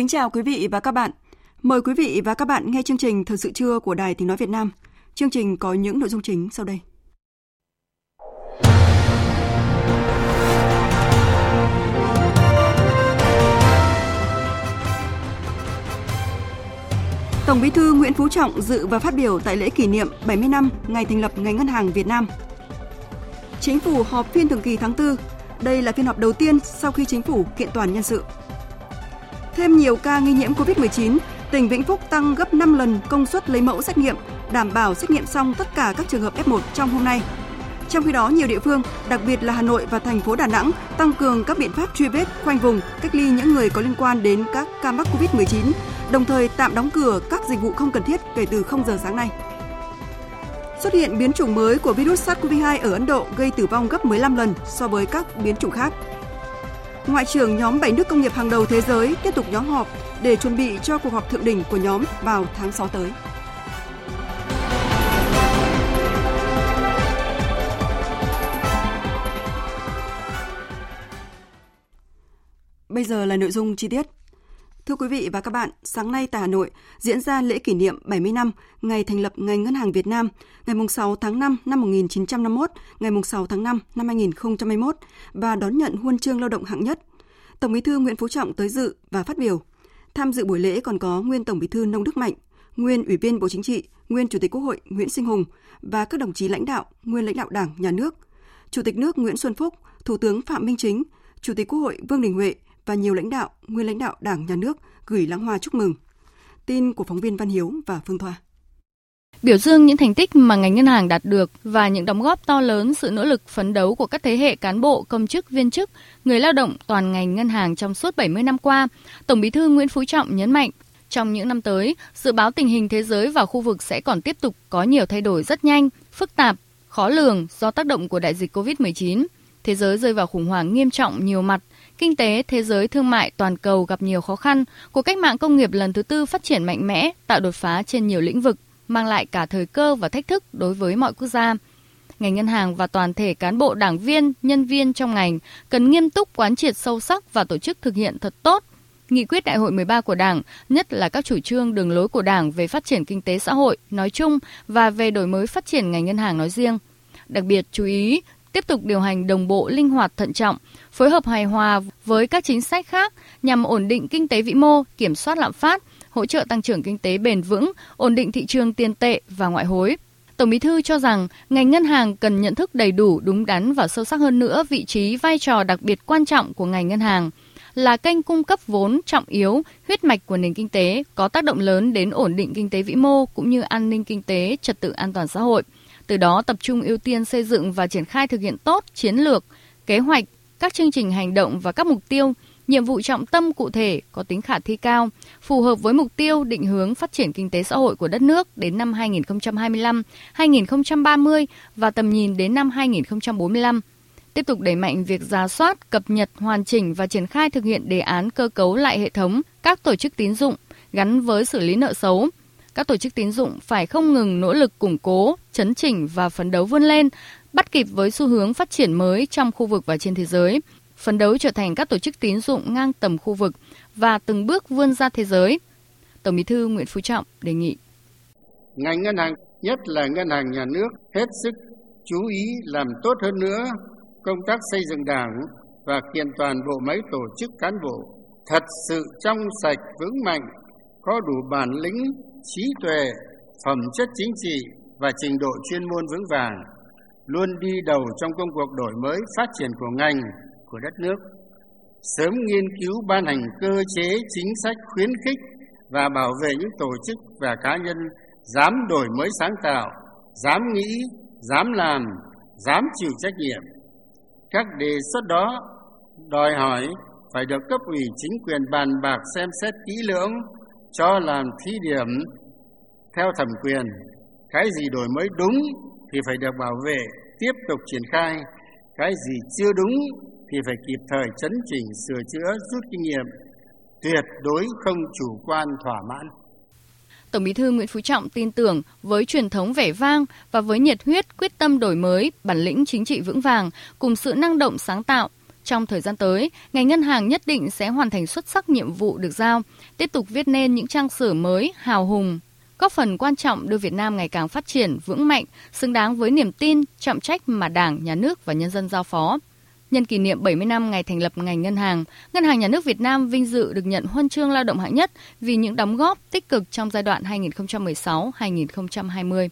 Kính chào quý vị và các bạn. Mời quý vị và các bạn nghe chương trình Thời sự trưa của Đài Tiếng Nói Việt Nam. Chương trình có những nội dung chính sau đây. Tổng Bí thư Nguyễn Phú Trọng dự và phát biểu tại lễ kỷ niệm 70 năm ngày thành lập ngành ngân hàng Việt Nam. Chính phủ họp phiên thường kỳ tháng 4. Đây là phiên họp đầu tiên sau khi chính phủ kiện toàn nhân sự. Thêm nhiều ca nghi nhiễm COVID-19, tỉnh Vĩnh Phúc tăng gấp 5 lần công suất lấy mẫu xét nghiệm, đảm bảo xét nghiệm xong tất cả các trường hợp F1 trong hôm nay. Trong khi đó, nhiều địa phương, đặc biệt là Hà Nội và thành phố Đà Nẵng, tăng cường các biện pháp truy vết, khoanh vùng, cách ly những người có liên quan đến các ca mắc COVID-19, đồng thời tạm đóng cửa các dịch vụ không cần thiết kể từ 0 giờ sáng nay. Xuất hiện biến chủng mới của virus SARS-CoV-2 ở Ấn Độ gây tử vong gấp 15 lần so với các biến chủng khác. Ngoại trưởng nhóm 7 nước công nghiệp hàng đầu thế giới tiếp tục nhóm họp để chuẩn bị cho cuộc họp thượng đỉnh của nhóm vào tháng 6 tới. Bây giờ là nội dung chi tiết. Thưa quý vị và các bạn, sáng nay tại Hà Nội diễn ra lễ kỷ niệm 70 năm ngày thành lập ngành ngân hàng Việt Nam, ngày 6 tháng 5 năm 1951, ngày 6 tháng 5 năm 2021 và đón nhận huân chương lao động hạng nhất. Tổng Bí thư Nguyễn Phú Trọng tới dự và phát biểu. Tham dự buổi lễ còn có nguyên Tổng Bí thư Nông Đức Mạnh, nguyên Ủy viên Bộ Chính trị, nguyên Chủ tịch Quốc hội Nguyễn Sinh Hùng và các đồng chí lãnh đạo, nguyên lãnh đạo Đảng, Nhà nước, Chủ tịch nước Nguyễn Xuân Phúc, Thủ tướng Phạm Minh Chính, Chủ tịch Quốc hội Vương Đình Huệ và nhiều lãnh đạo, nguyên lãnh đạo Đảng, Nhà nước gửi lãng hoa chúc mừng. Tin của phóng viên Văn Hiếu và Phương Thoa. Biểu dương những thành tích mà ngành ngân hàng đạt được và những đóng góp to lớn sự nỗ lực phấn đấu của các thế hệ cán bộ, công chức, viên chức, người lao động toàn ngành ngân hàng trong suốt 70 năm qua, Tổng Bí thư Nguyễn Phú Trọng nhấn mạnh trong những năm tới, dự báo tình hình thế giới và khu vực sẽ còn tiếp tục có nhiều thay đổi rất nhanh, phức tạp, khó lường do tác động của đại dịch COVID-19. Thế giới rơi vào khủng hoảng nghiêm trọng nhiều mặt, kinh tế, thế giới, thương mại toàn cầu gặp nhiều khó khăn, cuộc cách mạng công nghiệp lần thứ tư phát triển mạnh mẽ, tạo đột phá trên nhiều lĩnh vực, mang lại cả thời cơ và thách thức đối với mọi quốc gia. Ngành ngân hàng và toàn thể cán bộ đảng viên, nhân viên trong ngành cần nghiêm túc quán triệt sâu sắc và tổ chức thực hiện thật tốt nghị quyết đại hội 13 của Đảng, nhất là các chủ trương đường lối của Đảng về phát triển kinh tế xã hội nói chung và về đổi mới phát triển ngành ngân hàng nói riêng. Đặc biệt chú ý tiếp tục điều hành đồng bộ linh hoạt thận trọng, phối hợp hài hòa với các chính sách khác nhằm ổn định kinh tế vĩ mô, kiểm soát lạm phát, hỗ trợ tăng trưởng kinh tế bền vững, ổn định thị trường tiền tệ và ngoại hối. Tổng Bí thư cho rằng ngành ngân hàng cần nhận thức đầy đủ, đúng đắn và sâu sắc hơn nữa vị trí vai trò đặc biệt quan trọng của ngành ngân hàng là kênh cung cấp vốn trọng yếu, huyết mạch của nền kinh tế, có tác động lớn đến ổn định kinh tế vĩ mô cũng như an ninh kinh tế, trật tự an toàn xã hội. Từ đó tập trung ưu tiên xây dựng và triển khai thực hiện tốt chiến lược, kế hoạch, các chương trình hành động và các mục tiêu, nhiệm vụ trọng tâm cụ thể có tính khả thi cao, phù hợp với mục tiêu định hướng phát triển kinh tế xã hội của đất nước đến năm 2025, 2030 và tầm nhìn đến năm 2045 tiếp tục đẩy mạnh việc ra soát, cập nhật, hoàn chỉnh và triển khai thực hiện đề án cơ cấu lại hệ thống các tổ chức tín dụng gắn với xử lý nợ xấu. Các tổ chức tín dụng phải không ngừng nỗ lực củng cố, chấn chỉnh và phấn đấu vươn lên, bắt kịp với xu hướng phát triển mới trong khu vực và trên thế giới, phấn đấu trở thành các tổ chức tín dụng ngang tầm khu vực và từng bước vươn ra thế giới. Tổng Bí thư Nguyễn Phú Trọng đề nghị. Ngành ngân hàng, nhất là ngân hàng nhà nước, hết sức chú ý làm tốt hơn nữa công tác xây dựng đảng và kiện toàn bộ máy tổ chức cán bộ thật sự trong sạch vững mạnh có đủ bản lĩnh trí tuệ, phẩm chất chính trị và trình độ chuyên môn vững vàng luôn đi đầu trong công cuộc đổi mới, phát triển của ngành, của đất nước. Sớm nghiên cứu ban hành cơ chế chính sách khuyến khích và bảo vệ những tổ chức và cá nhân dám đổi mới sáng tạo, dám nghĩ, dám làm, dám chịu trách nhiệm. Các đề xuất đó đòi hỏi phải được cấp ủy chính quyền bàn bạc xem xét kỹ lưỡng cho làm thí điểm theo thẩm quyền. Cái gì đổi mới đúng thì phải được bảo vệ tiếp tục triển khai. Cái gì chưa đúng thì phải kịp thời chấn chỉnh sửa chữa rút kinh nghiệm tuyệt đối không chủ quan thỏa mãn. Tổng Bí thư Nguyễn Phú Trọng tin tưởng với truyền thống vẻ vang và với nhiệt huyết quyết tâm đổi mới, bản lĩnh chính trị vững vàng cùng sự năng động sáng tạo, trong thời gian tới, ngành ngân hàng nhất định sẽ hoàn thành xuất sắc nhiệm vụ được giao, tiếp tục viết nên những trang sử mới, hào hùng, góp phần quan trọng đưa Việt Nam ngày càng phát triển vững mạnh, xứng đáng với niềm tin, trọng trách mà Đảng, Nhà nước và nhân dân giao phó. Nhân kỷ niệm 70 năm ngày thành lập ngành ngân hàng, Ngân hàng Nhà nước Việt Nam vinh dự được nhận huân chương lao động hạng nhất vì những đóng góp tích cực trong giai đoạn 2016-2020.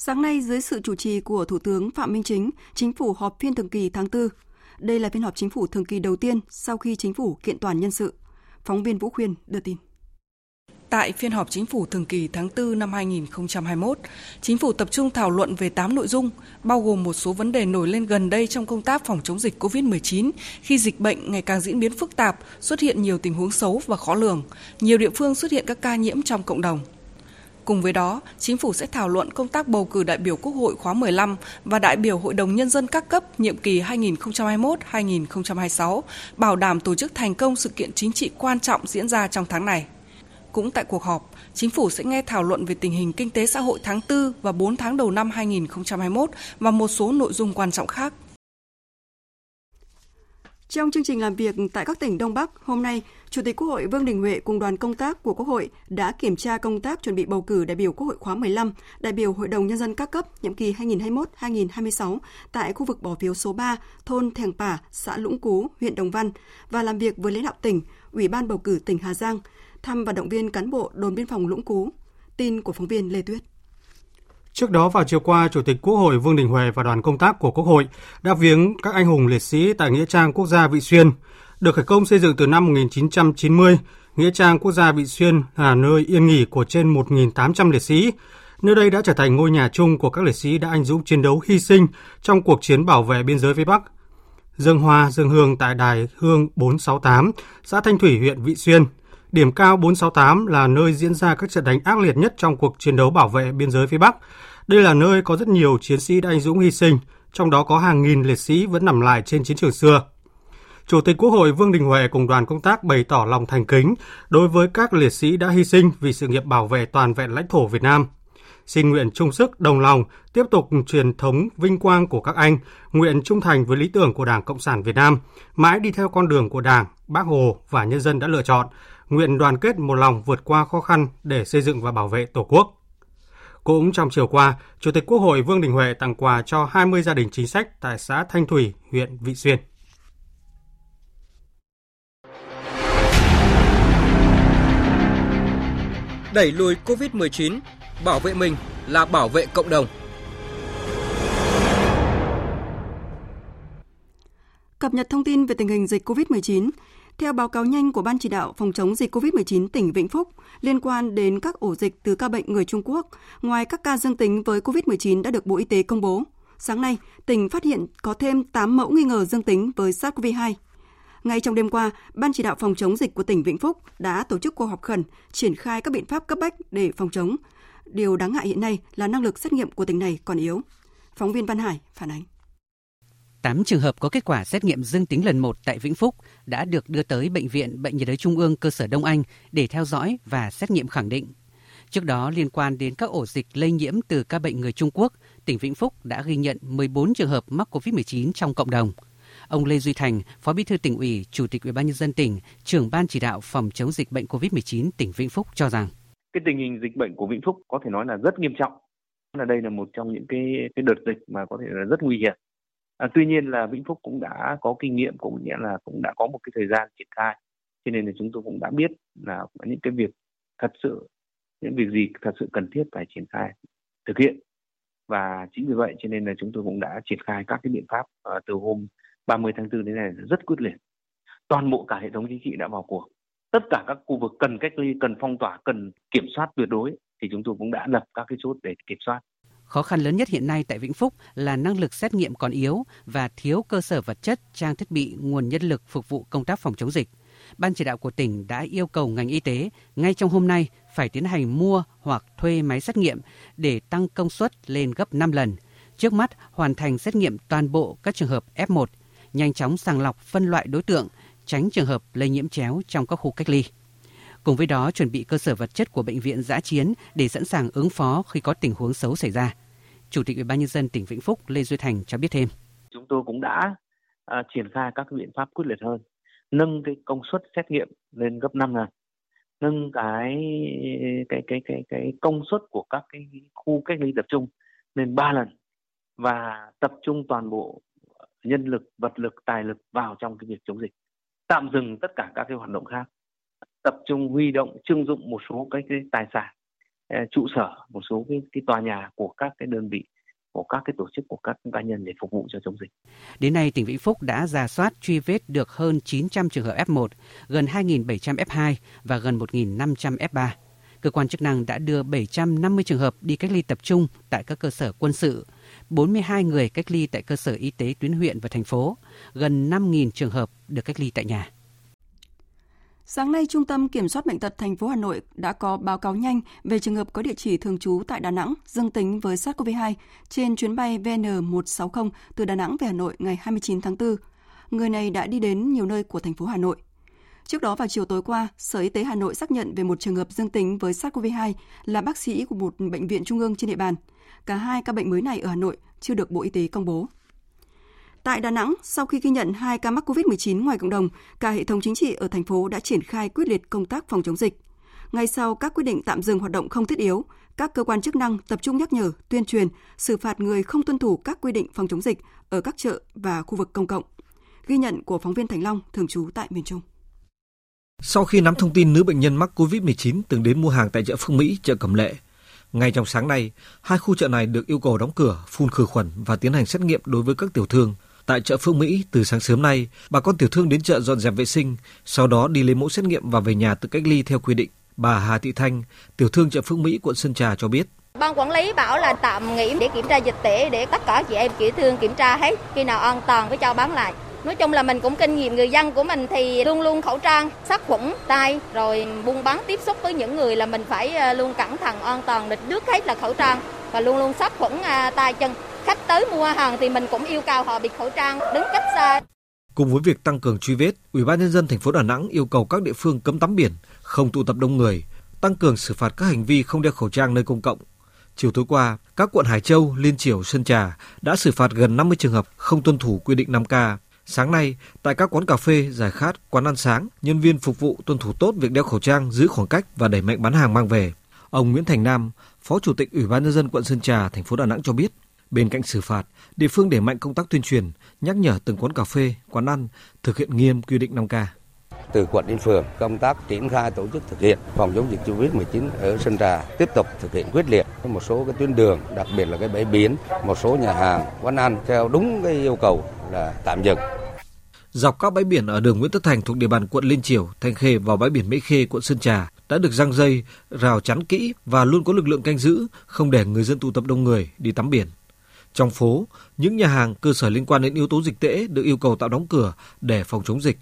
Sáng nay, dưới sự chủ trì của Thủ tướng Phạm Minh Chính, Chính phủ họp phiên thường kỳ tháng 4. Đây là phiên họp chính phủ thường kỳ đầu tiên sau khi chính phủ kiện toàn nhân sự. Phóng viên Vũ Khuyên đưa tin. Tại phiên họp chính phủ thường kỳ tháng 4 năm 2021, chính phủ tập trung thảo luận về 8 nội dung, bao gồm một số vấn đề nổi lên gần đây trong công tác phòng chống dịch COVID-19 khi dịch bệnh ngày càng diễn biến phức tạp, xuất hiện nhiều tình huống xấu và khó lường, nhiều địa phương xuất hiện các ca nhiễm trong cộng đồng. Cùng với đó, chính phủ sẽ thảo luận công tác bầu cử đại biểu Quốc hội khóa 15 và đại biểu Hội đồng Nhân dân các cấp nhiệm kỳ 2021-2026, bảo đảm tổ chức thành công sự kiện chính trị quan trọng diễn ra trong tháng này. Cũng tại cuộc họp, chính phủ sẽ nghe thảo luận về tình hình kinh tế xã hội tháng 4 và 4 tháng đầu năm 2021 và một số nội dung quan trọng khác. Trong chương trình làm việc tại các tỉnh Đông Bắc, hôm nay, Chủ tịch Quốc hội Vương Đình Huệ cùng đoàn công tác của Quốc hội đã kiểm tra công tác chuẩn bị bầu cử đại biểu Quốc hội khóa 15, đại biểu Hội đồng Nhân dân các cấp nhiệm kỳ 2021-2026 tại khu vực bỏ phiếu số 3, thôn Thèng Pả, xã Lũng Cú, huyện Đồng Văn và làm việc với lãnh đạo tỉnh, Ủy ban bầu cử tỉnh Hà Giang, thăm và động viên cán bộ đồn biên phòng Lũng Cú. Tin của phóng viên Lê Tuyết. Trước đó vào chiều qua, Chủ tịch Quốc hội Vương Đình Huệ và đoàn công tác của Quốc hội đã viếng các anh hùng liệt sĩ tại Nghĩa trang Quốc gia Vị Xuyên. Được khởi công xây dựng từ năm 1990, Nghĩa trang Quốc gia Vị Xuyên là nơi yên nghỉ của trên 1.800 liệt sĩ. Nơi đây đã trở thành ngôi nhà chung của các liệt sĩ đã anh dũng chiến đấu hy sinh trong cuộc chiến bảo vệ biên giới phía Bắc. Dương hoa, dương hương tại đài hương 468, xã Thanh Thủy, huyện Vị Xuyên – Điểm cao 468 là nơi diễn ra các trận đánh ác liệt nhất trong cuộc chiến đấu bảo vệ biên giới phía Bắc. Đây là nơi có rất nhiều chiến sĩ đã anh dũng hy sinh, trong đó có hàng nghìn liệt sĩ vẫn nằm lại trên chiến trường xưa. Chủ tịch Quốc hội Vương Đình Huệ cùng đoàn công tác bày tỏ lòng thành kính đối với các liệt sĩ đã hy sinh vì sự nghiệp bảo vệ toàn vẹn lãnh thổ Việt Nam. Xin nguyện chung sức đồng lòng tiếp tục truyền thống vinh quang của các anh, nguyện trung thành với lý tưởng của Đảng Cộng sản Việt Nam, mãi đi theo con đường của Đảng, Bác Hồ và nhân dân đã lựa chọn, nguyện đoàn kết một lòng vượt qua khó khăn để xây dựng và bảo vệ Tổ quốc. Cũng trong chiều qua, Chủ tịch Quốc hội Vương Đình Huệ tặng quà cho 20 gia đình chính sách tại xã Thanh Thủy, huyện Vị Xuyên. Đẩy lùi COVID-19, bảo vệ mình là bảo vệ cộng đồng. Cập nhật thông tin về tình hình dịch COVID-19, theo báo cáo nhanh của Ban chỉ đạo phòng chống dịch COVID-19 tỉnh Vĩnh Phúc, liên quan đến các ổ dịch từ ca bệnh người Trung Quốc, ngoài các ca dương tính với COVID-19 đã được Bộ Y tế công bố, sáng nay, tỉnh phát hiện có thêm 8 mẫu nghi ngờ dương tính với SARS-CoV-2. Ngay trong đêm qua, Ban chỉ đạo phòng chống dịch của tỉnh Vĩnh Phúc đã tổ chức cuộc họp khẩn, triển khai các biện pháp cấp bách để phòng chống. Điều đáng ngại hiện nay là năng lực xét nghiệm của tỉnh này còn yếu. Phóng viên Văn Hải phản ánh. 8 trường hợp có kết quả xét nghiệm dương tính lần 1 tại Vĩnh Phúc đã được đưa tới Bệnh viện Bệnh nhiệt đới Trung ương cơ sở Đông Anh để theo dõi và xét nghiệm khẳng định. Trước đó, liên quan đến các ổ dịch lây nhiễm từ ca bệnh người Trung Quốc, tỉnh Vĩnh Phúc đã ghi nhận 14 trường hợp mắc COVID-19 trong cộng đồng. Ông Lê Duy Thành, Phó Bí thư tỉnh ủy, Chủ tịch Ủy ban nhân dân tỉnh, trưởng ban chỉ đạo phòng chống dịch bệnh COVID-19 tỉnh Vĩnh Phúc cho rằng cái tình hình dịch bệnh của Vĩnh Phúc có thể nói là rất nghiêm trọng. Là đây là một trong những cái cái đợt dịch mà có thể là rất nguy hiểm. À, tuy nhiên là Vĩnh Phúc cũng đã có kinh nghiệm cũng nghĩa là cũng đã có một cái thời gian triển khai cho nên là chúng tôi cũng đã biết là những cái việc thật sự những việc gì thật sự cần thiết phải triển khai thực hiện và chính vì vậy cho nên là chúng tôi cũng đã triển khai các cái biện pháp uh, từ hôm 30 tháng 4 đến nay rất quyết liệt. Toàn bộ cả hệ thống chính trị đã vào cuộc. Tất cả các khu vực cần cách ly, cần phong tỏa, cần kiểm soát tuyệt đối thì chúng tôi cũng đã lập các cái chốt để kiểm soát. Khó khăn lớn nhất hiện nay tại Vĩnh Phúc là năng lực xét nghiệm còn yếu và thiếu cơ sở vật chất, trang thiết bị, nguồn nhân lực phục vụ công tác phòng chống dịch. Ban chỉ đạo của tỉnh đã yêu cầu ngành y tế ngay trong hôm nay phải tiến hành mua hoặc thuê máy xét nghiệm để tăng công suất lên gấp 5 lần. Trước mắt hoàn thành xét nghiệm toàn bộ các trường hợp F1, nhanh chóng sàng lọc phân loại đối tượng, tránh trường hợp lây nhiễm chéo trong các khu cách ly. Cùng với đó, chuẩn bị cơ sở vật chất của bệnh viện giã chiến để sẵn sàng ứng phó khi có tình huống xấu xảy ra. Chủ tịch Ủy ban nhân dân tỉnh Vĩnh Phúc Lê Duy Thành cho biết thêm. Chúng tôi cũng đã uh, triển khai các biện pháp quyết liệt hơn, nâng cái công suất xét nghiệm lên gấp 5 lần, nâng cái cái cái cái cái công suất của các cái khu cách ly tập trung lên 3 lần và tập trung toàn bộ nhân lực, vật lực, tài lực vào trong cái việc chống dịch. Tạm dừng tất cả các cái hoạt động khác tập trung huy động trưng dụng một số cái, cái tài sản ờ, trụ sở một số cái, cái tòa nhà của các cái đơn vị của các cái tổ chức của các cá nhân để phục vụ cho chống dịch. Đến nay, tỉnh Vĩnh Phúc đã ra soát truy vết được hơn 900 trường hợp F1, gần 2.700 F2 và gần 1.500 F3. Cơ quan chức năng đã đưa 750 trường hợp đi cách ly tập trung tại các cơ sở quân sự, 42 người cách ly tại cơ sở y tế tuyến huyện và thành phố, gần 5.000 trường hợp được cách ly tại nhà. Sáng nay, Trung tâm Kiểm soát Bệnh tật thành phố Hà Nội đã có báo cáo nhanh về trường hợp có địa chỉ thường trú tại Đà Nẵng dương tính với SARS-CoV-2 trên chuyến bay VN160 từ Đà Nẵng về Hà Nội ngày 29 tháng 4. Người này đã đi đến nhiều nơi của thành phố Hà Nội. Trước đó vào chiều tối qua, Sở Y tế Hà Nội xác nhận về một trường hợp dương tính với SARS-CoV-2 là bác sĩ của một bệnh viện trung ương trên địa bàn. Cả hai ca bệnh mới này ở Hà Nội chưa được Bộ Y tế công bố. Tại Đà Nẵng, sau khi ghi nhận hai ca mắc COVID-19 ngoài cộng đồng, cả hệ thống chính trị ở thành phố đã triển khai quyết liệt công tác phòng chống dịch. Ngay sau các quyết định tạm dừng hoạt động không thiết yếu, các cơ quan chức năng tập trung nhắc nhở, tuyên truyền, xử phạt người không tuân thủ các quy định phòng chống dịch ở các chợ và khu vực công cộng. Ghi nhận của phóng viên Thành Long thường trú tại miền Trung. Sau khi nắm thông tin nữ bệnh nhân mắc COVID-19 từng đến mua hàng tại chợ Phương Mỹ, chợ Cẩm Lệ, ngay trong sáng nay, hai khu chợ này được yêu cầu đóng cửa, phun khử khuẩn và tiến hành xét nghiệm đối với các tiểu thương – Tại chợ Phương Mỹ, từ sáng sớm nay, bà con tiểu thương đến chợ dọn dẹp vệ sinh, sau đó đi lấy mẫu xét nghiệm và về nhà tự cách ly theo quy định. Bà Hà Thị Thanh, tiểu thương chợ Phương Mỹ, quận Sơn Trà cho biết. Ban quản lý bảo là tạm nghỉ để kiểm tra dịch tễ để tất cả chị em tiểu thương kiểm tra hết khi nào an toàn mới cho bán lại. Nói chung là mình cũng kinh nghiệm người dân của mình thì luôn luôn khẩu trang, sát khuẩn tay rồi buôn bán tiếp xúc với những người là mình phải à, luôn cẩn thận an toàn, địch nước hết là khẩu trang và luôn luôn sát khuẩn à, tay chân khách tới mua hàng thì mình cũng yêu cầu họ bịt khẩu trang, đứng cách xa. Cùng với việc tăng cường truy vết, Ủy ban nhân dân thành phố Đà Nẵng yêu cầu các địa phương cấm tắm biển, không tụ tập đông người, tăng cường xử phạt các hành vi không đeo khẩu trang nơi công cộng. Chiều tối qua, các quận Hải Châu, Liên Triểu, Sơn Trà đã xử phạt gần 50 trường hợp không tuân thủ quy định 5K. Sáng nay, tại các quán cà phê, giải khát, quán ăn sáng, nhân viên phục vụ tuân thủ tốt việc đeo khẩu trang, giữ khoảng cách và đẩy mạnh bán hàng mang về. Ông Nguyễn Thành Nam, Phó Chủ tịch Ủy ban nhân dân quận Sơn Trà, thành phố Đà Nẵng cho biết, Bên cạnh xử phạt, địa phương đẩy mạnh công tác tuyên truyền, nhắc nhở từng quán cà phê, quán ăn thực hiện nghiêm quy định 5K. Từ quận đến phường, công tác triển khai tổ chức thực hiện phòng chống dịch Covid-19 ở Sơn Trà tiếp tục thực hiện quyết liệt một số cái tuyến đường, đặc biệt là cái bãi biển, một số nhà hàng, quán ăn theo đúng cái yêu cầu là tạm dừng dọc các bãi biển ở đường Nguyễn Tất Thành thuộc địa bàn quận Liên Triểu, Thanh Khê và bãi biển Mỹ Khê, quận Sơn Trà đã được răng dây, rào chắn kỹ và luôn có lực lượng canh giữ, không để người dân tụ tập đông người đi tắm biển. Trong phố, những nhà hàng, cơ sở liên quan đến yếu tố dịch tễ được yêu cầu tạm đóng cửa để phòng chống dịch.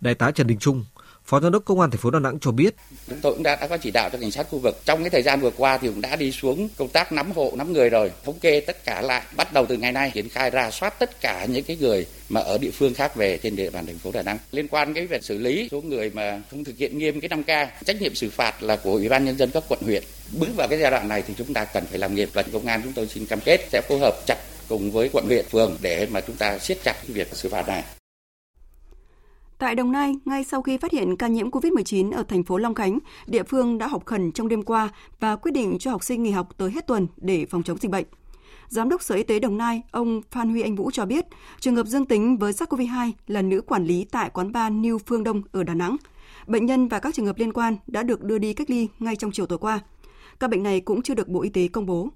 Đại tá Trần Đình Trung, Phó Giám đốc Công an thành phố Đà Nẵng cho biết. Chúng tôi cũng đã, đã có chỉ đạo cho cảnh sát khu vực. Trong cái thời gian vừa qua thì cũng đã đi xuống công tác nắm hộ, nắm người rồi, thống kê tất cả lại. Bắt đầu từ ngày nay triển khai ra soát tất cả những cái người mà ở địa phương khác về trên địa bàn thành phố Đà Nẵng. Liên quan cái việc xử lý số người mà không thực hiện nghiêm cái 5K, trách nhiệm xử phạt là của Ủy ban nhân dân các quận huyện. Bước vào cái giai đoạn này thì chúng ta cần phải làm nghiệp và công an chúng tôi xin cam kết sẽ phối hợp chặt cùng với quận huyện phường để mà chúng ta siết chặt cái việc xử phạt này. Tại Đồng Nai, ngay sau khi phát hiện ca nhiễm COVID-19 ở thành phố Long Khánh, địa phương đã học khẩn trong đêm qua và quyết định cho học sinh nghỉ học tới hết tuần để phòng chống dịch bệnh. Giám đốc Sở Y tế Đồng Nai, ông Phan Huy Anh Vũ cho biết, trường hợp dương tính với SARS-CoV-2 là nữ quản lý tại quán bar New Phương Đông ở Đà Nẵng. Bệnh nhân và các trường hợp liên quan đã được đưa đi cách ly ngay trong chiều tối qua. Các bệnh này cũng chưa được Bộ Y tế công bố.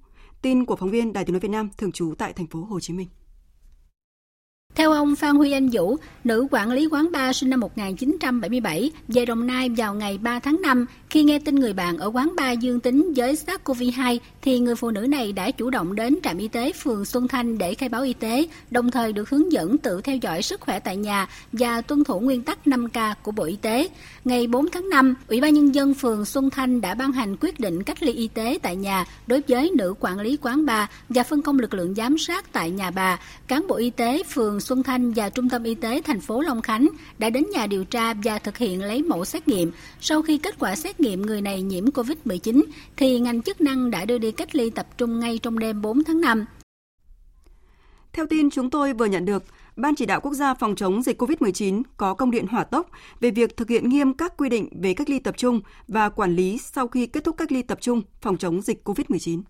Tin của phóng viên Đài Tiếng nói Việt Nam thường trú tại thành phố Hồ Chí Minh. Theo ông Phan Huy Anh Vũ, nữ quản lý quán bar sinh năm 1977 về Đồng Nai vào ngày 3 tháng 5, khi nghe tin người bạn ở quán bar dương tính với SARS-CoV-2 thì người phụ nữ này đã chủ động đến trạm y tế phường Xuân Thanh để khai báo y tế, đồng thời được hướng dẫn tự theo dõi sức khỏe tại nhà và tuân thủ nguyên tắc 5K của Bộ Y tế. Ngày 4 tháng 5, Ủy ban Nhân dân phường Xuân Thanh đã ban hành quyết định cách ly y tế tại nhà đối với nữ quản lý quán bar và phân công lực lượng giám sát tại nhà bà. Cán bộ y tế phường Xuân Thanh và Trung tâm Y tế thành phố Long Khánh đã đến nhà điều tra và thực hiện lấy mẫu xét nghiệm. Sau khi kết quả xét nghiệm người này nhiễm COVID-19, thì ngành chức năng đã đưa đi cách ly tập trung ngay trong đêm 4 tháng 5. Theo tin chúng tôi vừa nhận được, Ban chỉ đạo quốc gia phòng chống dịch COVID-19 có công điện hỏa tốc về việc thực hiện nghiêm các quy định về cách ly tập trung và quản lý sau khi kết thúc cách ly tập trung phòng chống dịch COVID-19.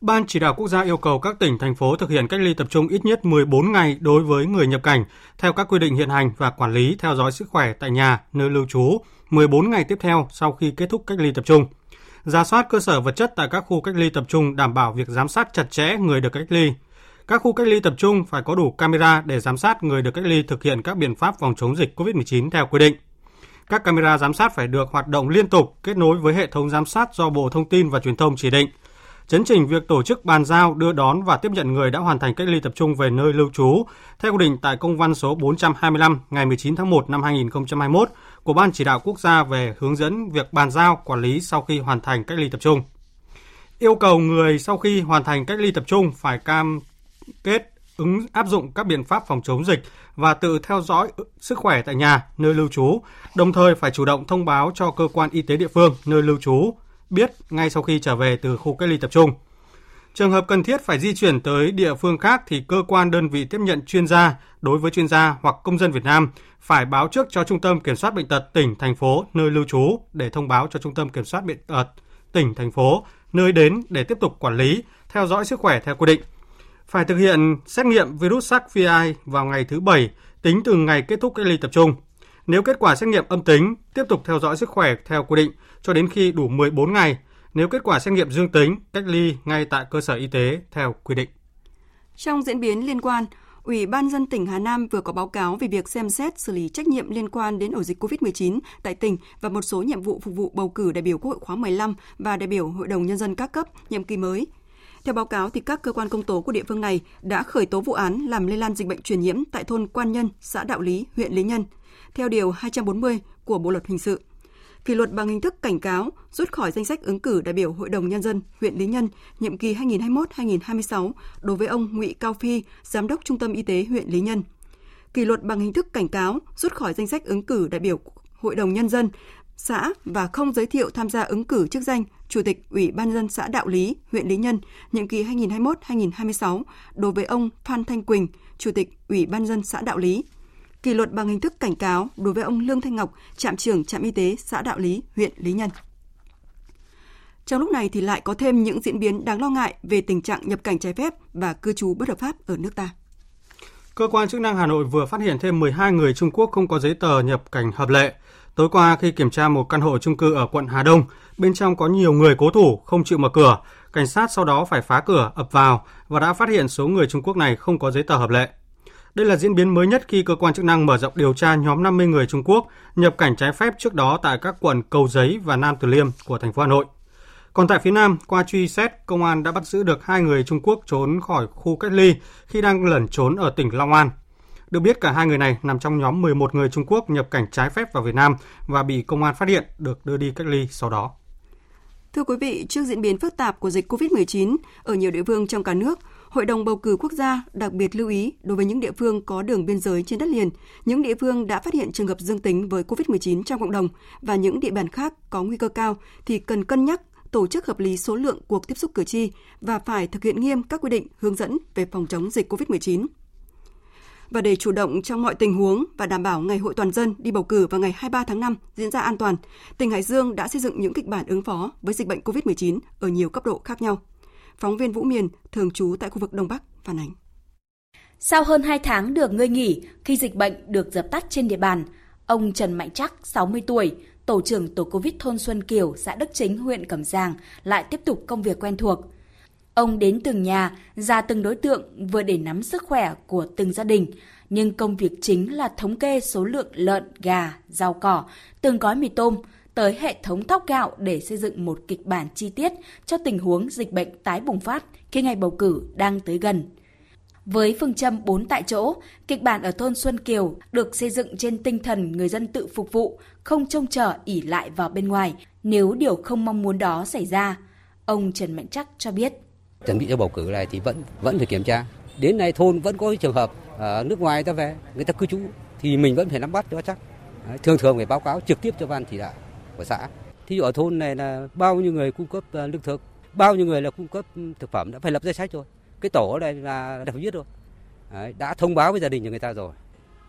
Ban chỉ đạo quốc gia yêu cầu các tỉnh, thành phố thực hiện cách ly tập trung ít nhất 14 ngày đối với người nhập cảnh theo các quy định hiện hành và quản lý theo dõi sức khỏe tại nhà, nơi lưu trú 14 ngày tiếp theo sau khi kết thúc cách ly tập trung. Ra soát cơ sở vật chất tại các khu cách ly tập trung đảm bảo việc giám sát chặt chẽ người được cách ly. Các khu cách ly tập trung phải có đủ camera để giám sát người được cách ly thực hiện các biện pháp phòng chống dịch COVID-19 theo quy định. Các camera giám sát phải được hoạt động liên tục, kết nối với hệ thống giám sát do Bộ Thông tin và Truyền thông chỉ định – chấn chỉnh việc tổ chức bàn giao, đưa đón và tiếp nhận người đã hoàn thành cách ly tập trung về nơi lưu trú theo quy định tại công văn số 425 ngày 19 tháng 1 năm 2021 của Ban chỉ đạo quốc gia về hướng dẫn việc bàn giao quản lý sau khi hoàn thành cách ly tập trung. Yêu cầu người sau khi hoàn thành cách ly tập trung phải cam kết ứng áp dụng các biện pháp phòng chống dịch và tự theo dõi sức khỏe tại nhà, nơi lưu trú, đồng thời phải chủ động thông báo cho cơ quan y tế địa phương nơi lưu trú biết ngay sau khi trở về từ khu cách ly tập trung. Trường hợp cần thiết phải di chuyển tới địa phương khác thì cơ quan đơn vị tiếp nhận chuyên gia đối với chuyên gia hoặc công dân Việt Nam phải báo trước cho Trung tâm Kiểm soát Bệnh tật tỉnh, thành phố, nơi lưu trú để thông báo cho Trung tâm Kiểm soát Bệnh tật tỉnh, thành phố, nơi đến để tiếp tục quản lý, theo dõi sức khỏe theo quy định. Phải thực hiện xét nghiệm virus SARS-CoV-2 vào ngày thứ Bảy tính từ ngày kết thúc cách ly tập trung. Nếu kết quả xét nghiệm âm tính, tiếp tục theo dõi sức khỏe theo quy định cho đến khi đủ 14 ngày. Nếu kết quả xét nghiệm dương tính, cách ly ngay tại cơ sở y tế theo quy định. Trong diễn biến liên quan, Ủy ban dân tỉnh Hà Nam vừa có báo cáo về việc xem xét xử lý trách nhiệm liên quan đến ổ dịch COVID-19 tại tỉnh và một số nhiệm vụ phục vụ bầu cử đại biểu Quốc hội khóa 15 và đại biểu Hội đồng Nhân dân các cấp nhiệm kỳ mới. Theo báo cáo, thì các cơ quan công tố của địa phương này đã khởi tố vụ án làm lây lan dịch bệnh truyền nhiễm tại thôn Quan Nhân, xã Đạo Lý, huyện Lý Nhân, theo Điều 240 của Bộ Luật Hình sự kỷ luật bằng hình thức cảnh cáo, rút khỏi danh sách ứng cử đại biểu Hội đồng Nhân dân huyện Lý Nhân nhiệm kỳ 2021-2026 đối với ông Ngụy Cao Phi, Giám đốc Trung tâm Y tế huyện Lý Nhân. Kỷ luật bằng hình thức cảnh cáo, rút khỏi danh sách ứng cử đại biểu Hội đồng Nhân dân xã và không giới thiệu tham gia ứng cử chức danh Chủ tịch Ủy ban dân xã Đạo Lý, huyện Lý Nhân, nhiệm kỳ 2021-2026 đối với ông Phan Thanh Quỳnh, Chủ tịch Ủy ban dân xã Đạo Lý kỷ luật bằng hình thức cảnh cáo đối với ông Lương Thanh Ngọc, trạm trưởng trạm y tế xã Đạo Lý, huyện Lý Nhân. Trong lúc này thì lại có thêm những diễn biến đáng lo ngại về tình trạng nhập cảnh trái phép và cư trú bất hợp pháp ở nước ta. Cơ quan chức năng Hà Nội vừa phát hiện thêm 12 người Trung Quốc không có giấy tờ nhập cảnh hợp lệ. Tối qua khi kiểm tra một căn hộ chung cư ở quận Hà Đông, bên trong có nhiều người cố thủ không chịu mở cửa, cảnh sát sau đó phải phá cửa ập vào và đã phát hiện số người Trung Quốc này không có giấy tờ hợp lệ. Đây là diễn biến mới nhất khi cơ quan chức năng mở rộng điều tra nhóm 50 người Trung Quốc nhập cảnh trái phép trước đó tại các quận Cầu Giấy và Nam Từ Liêm của thành phố Hà Nội. Còn tại phía Nam, qua truy xét, công an đã bắt giữ được hai người Trung Quốc trốn khỏi khu cách ly khi đang lẩn trốn ở tỉnh Long An. Được biết cả hai người này nằm trong nhóm 11 người Trung Quốc nhập cảnh trái phép vào Việt Nam và bị công an phát hiện được đưa đi cách ly sau đó. Thưa quý vị, trước diễn biến phức tạp của dịch COVID-19 ở nhiều địa phương trong cả nước, Hội đồng bầu cử quốc gia đặc biệt lưu ý đối với những địa phương có đường biên giới trên đất liền, những địa phương đã phát hiện trường hợp dương tính với COVID-19 trong cộng đồng và những địa bàn khác có nguy cơ cao thì cần cân nhắc tổ chức hợp lý số lượng cuộc tiếp xúc cử tri và phải thực hiện nghiêm các quy định hướng dẫn về phòng chống dịch COVID-19. Và để chủ động trong mọi tình huống và đảm bảo ngày hội toàn dân đi bầu cử vào ngày 23 tháng 5 diễn ra an toàn, tỉnh Hải Dương đã xây dựng những kịch bản ứng phó với dịch bệnh COVID-19 ở nhiều cấp độ khác nhau. Phóng viên Vũ Miền, thường trú tại khu vực Đông Bắc, phản ánh. Sau hơn 2 tháng được ngơi nghỉ khi dịch bệnh được dập tắt trên địa bàn, ông Trần Mạnh Chắc, 60 tuổi, tổ trưởng tổ Covid thôn Xuân Kiều, xã Đức Chính, huyện Cẩm Giàng lại tiếp tục công việc quen thuộc. Ông đến từng nhà, ra từng đối tượng vừa để nắm sức khỏe của từng gia đình. Nhưng công việc chính là thống kê số lượng lợn, gà, rau cỏ, từng gói mì tôm, tới hệ thống thóc gạo để xây dựng một kịch bản chi tiết cho tình huống dịch bệnh tái bùng phát khi ngày bầu cử đang tới gần. Với phương châm 4 tại chỗ, kịch bản ở thôn Xuân Kiều được xây dựng trên tinh thần người dân tự phục vụ, không trông chờ ỉ lại vào bên ngoài nếu điều không mong muốn đó xảy ra. Ông Trần Mạnh Trắc cho biết. Chuẩn bị cho bầu cử này thì vẫn vẫn phải kiểm tra. Đến nay thôn vẫn có trường hợp ở nước ngoài ta về, người ta cư trú thì mình vẫn phải nắm bắt cho chắc. Thường thường phải báo cáo trực tiếp cho ban chỉ đạo của xã. Thí dụ ở thôn này là bao nhiêu người cung cấp à, lương thực, bao nhiêu người là cung cấp thực phẩm đã phải lập danh sách rồi. Cái tổ này là đã viết rồi. Đấy, đã thông báo với gia đình cho người ta rồi.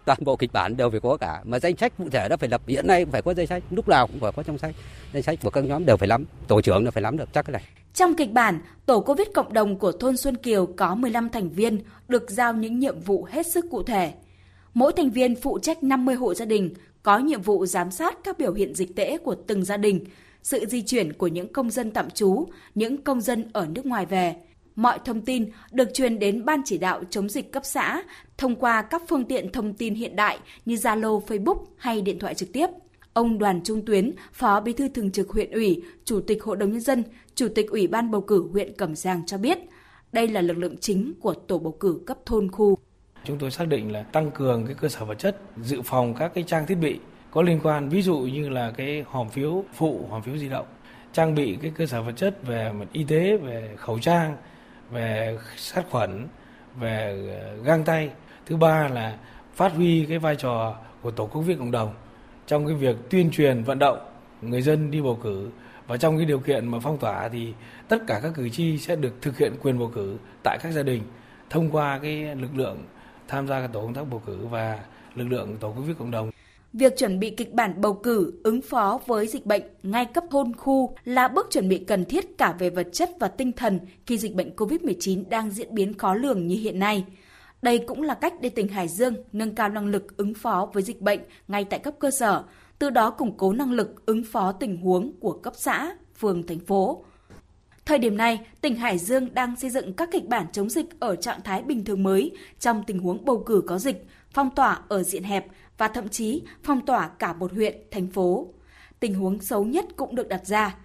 Toàn bộ kịch bản đều phải có cả mà danh sách cụ thể đã phải lập hiện nay phải có danh sách lúc nào cũng phải có trong sách. Danh sách của các nhóm đều phải lắm tổ trưởng là phải lắm được chắc cái này. Trong kịch bản tổ covid cộng đồng của thôn Xuân Kiều có 15 thành viên được giao những nhiệm vụ hết sức cụ thể. Mỗi thành viên phụ trách 50 hộ gia đình có nhiệm vụ giám sát các biểu hiện dịch tễ của từng gia đình sự di chuyển của những công dân tạm trú những công dân ở nước ngoài về mọi thông tin được truyền đến Ban chỉ đạo chống dịch cấp xã thông qua các phương tiện thông tin hiện đại như Zalo, Facebook hay điện thoại trực tiếp. Ông Đoàn Trung Tuyến, Phó Bí thư Thường trực huyện ủy, Chủ tịch Hội đồng Nhân dân, Chủ tịch Ủy ban bầu cử huyện Cẩm Giang cho biết, đây là lực lượng chính của tổ bầu cử cấp thôn khu. Chúng tôi xác định là tăng cường cái cơ sở vật chất, dự phòng các cái trang thiết bị có liên quan, ví dụ như là cái hòm phiếu phụ, hòm phiếu di động, trang bị cái cơ sở vật chất về y tế, về khẩu trang, về sát khuẩn về ờ, găng tay. Thứ ba là phát huy cái vai trò của tổ covid cộng đồng trong cái việc tuyên truyền vận động người dân đi bầu cử. Và trong cái điều kiện mà phong tỏa thì tất cả các cử tri sẽ được thực hiện quyền bầu cử tại các gia đình thông qua cái lực lượng tham gia tổ công tác bầu cử và lực lượng tổ covid cộng đồng Việc chuẩn bị kịch bản bầu cử ứng phó với dịch bệnh ngay cấp thôn khu là bước chuẩn bị cần thiết cả về vật chất và tinh thần khi dịch bệnh COVID-19 đang diễn biến khó lường như hiện nay. Đây cũng là cách để tỉnh Hải Dương nâng cao năng lực ứng phó với dịch bệnh ngay tại cấp cơ sở, từ đó củng cố năng lực ứng phó tình huống của cấp xã, phường, thành phố. Thời điểm này, tỉnh Hải Dương đang xây dựng các kịch bản chống dịch ở trạng thái bình thường mới trong tình huống bầu cử có dịch, phong tỏa ở diện hẹp và thậm chí phong tỏa cả một huyện, thành phố. Tình huống xấu nhất cũng được đặt ra.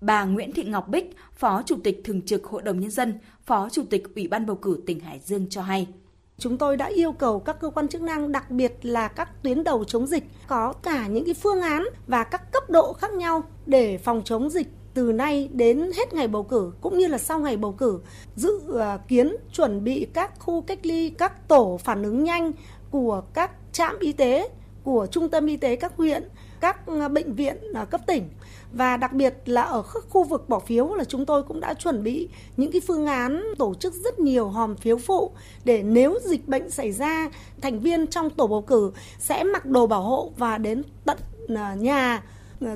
Bà Nguyễn Thị Ngọc Bích, Phó Chủ tịch Thường trực Hội đồng Nhân dân, Phó Chủ tịch Ủy ban Bầu cử tỉnh Hải Dương cho hay. Chúng tôi đã yêu cầu các cơ quan chức năng, đặc biệt là các tuyến đầu chống dịch, có cả những cái phương án và các cấp độ khác nhau để phòng chống dịch từ nay đến hết ngày bầu cử cũng như là sau ngày bầu cử, dự à, kiến chuẩn bị các khu cách ly, các tổ phản ứng nhanh của các trạm y tế, của trung tâm y tế các huyện, các à, bệnh viện à, cấp tỉnh. Và đặc biệt là ở các khu vực bỏ phiếu là chúng tôi cũng đã chuẩn bị những cái phương án tổ chức rất nhiều hòm phiếu phụ để nếu dịch bệnh xảy ra, thành viên trong tổ bầu cử sẽ mặc đồ bảo hộ và đến tận nhà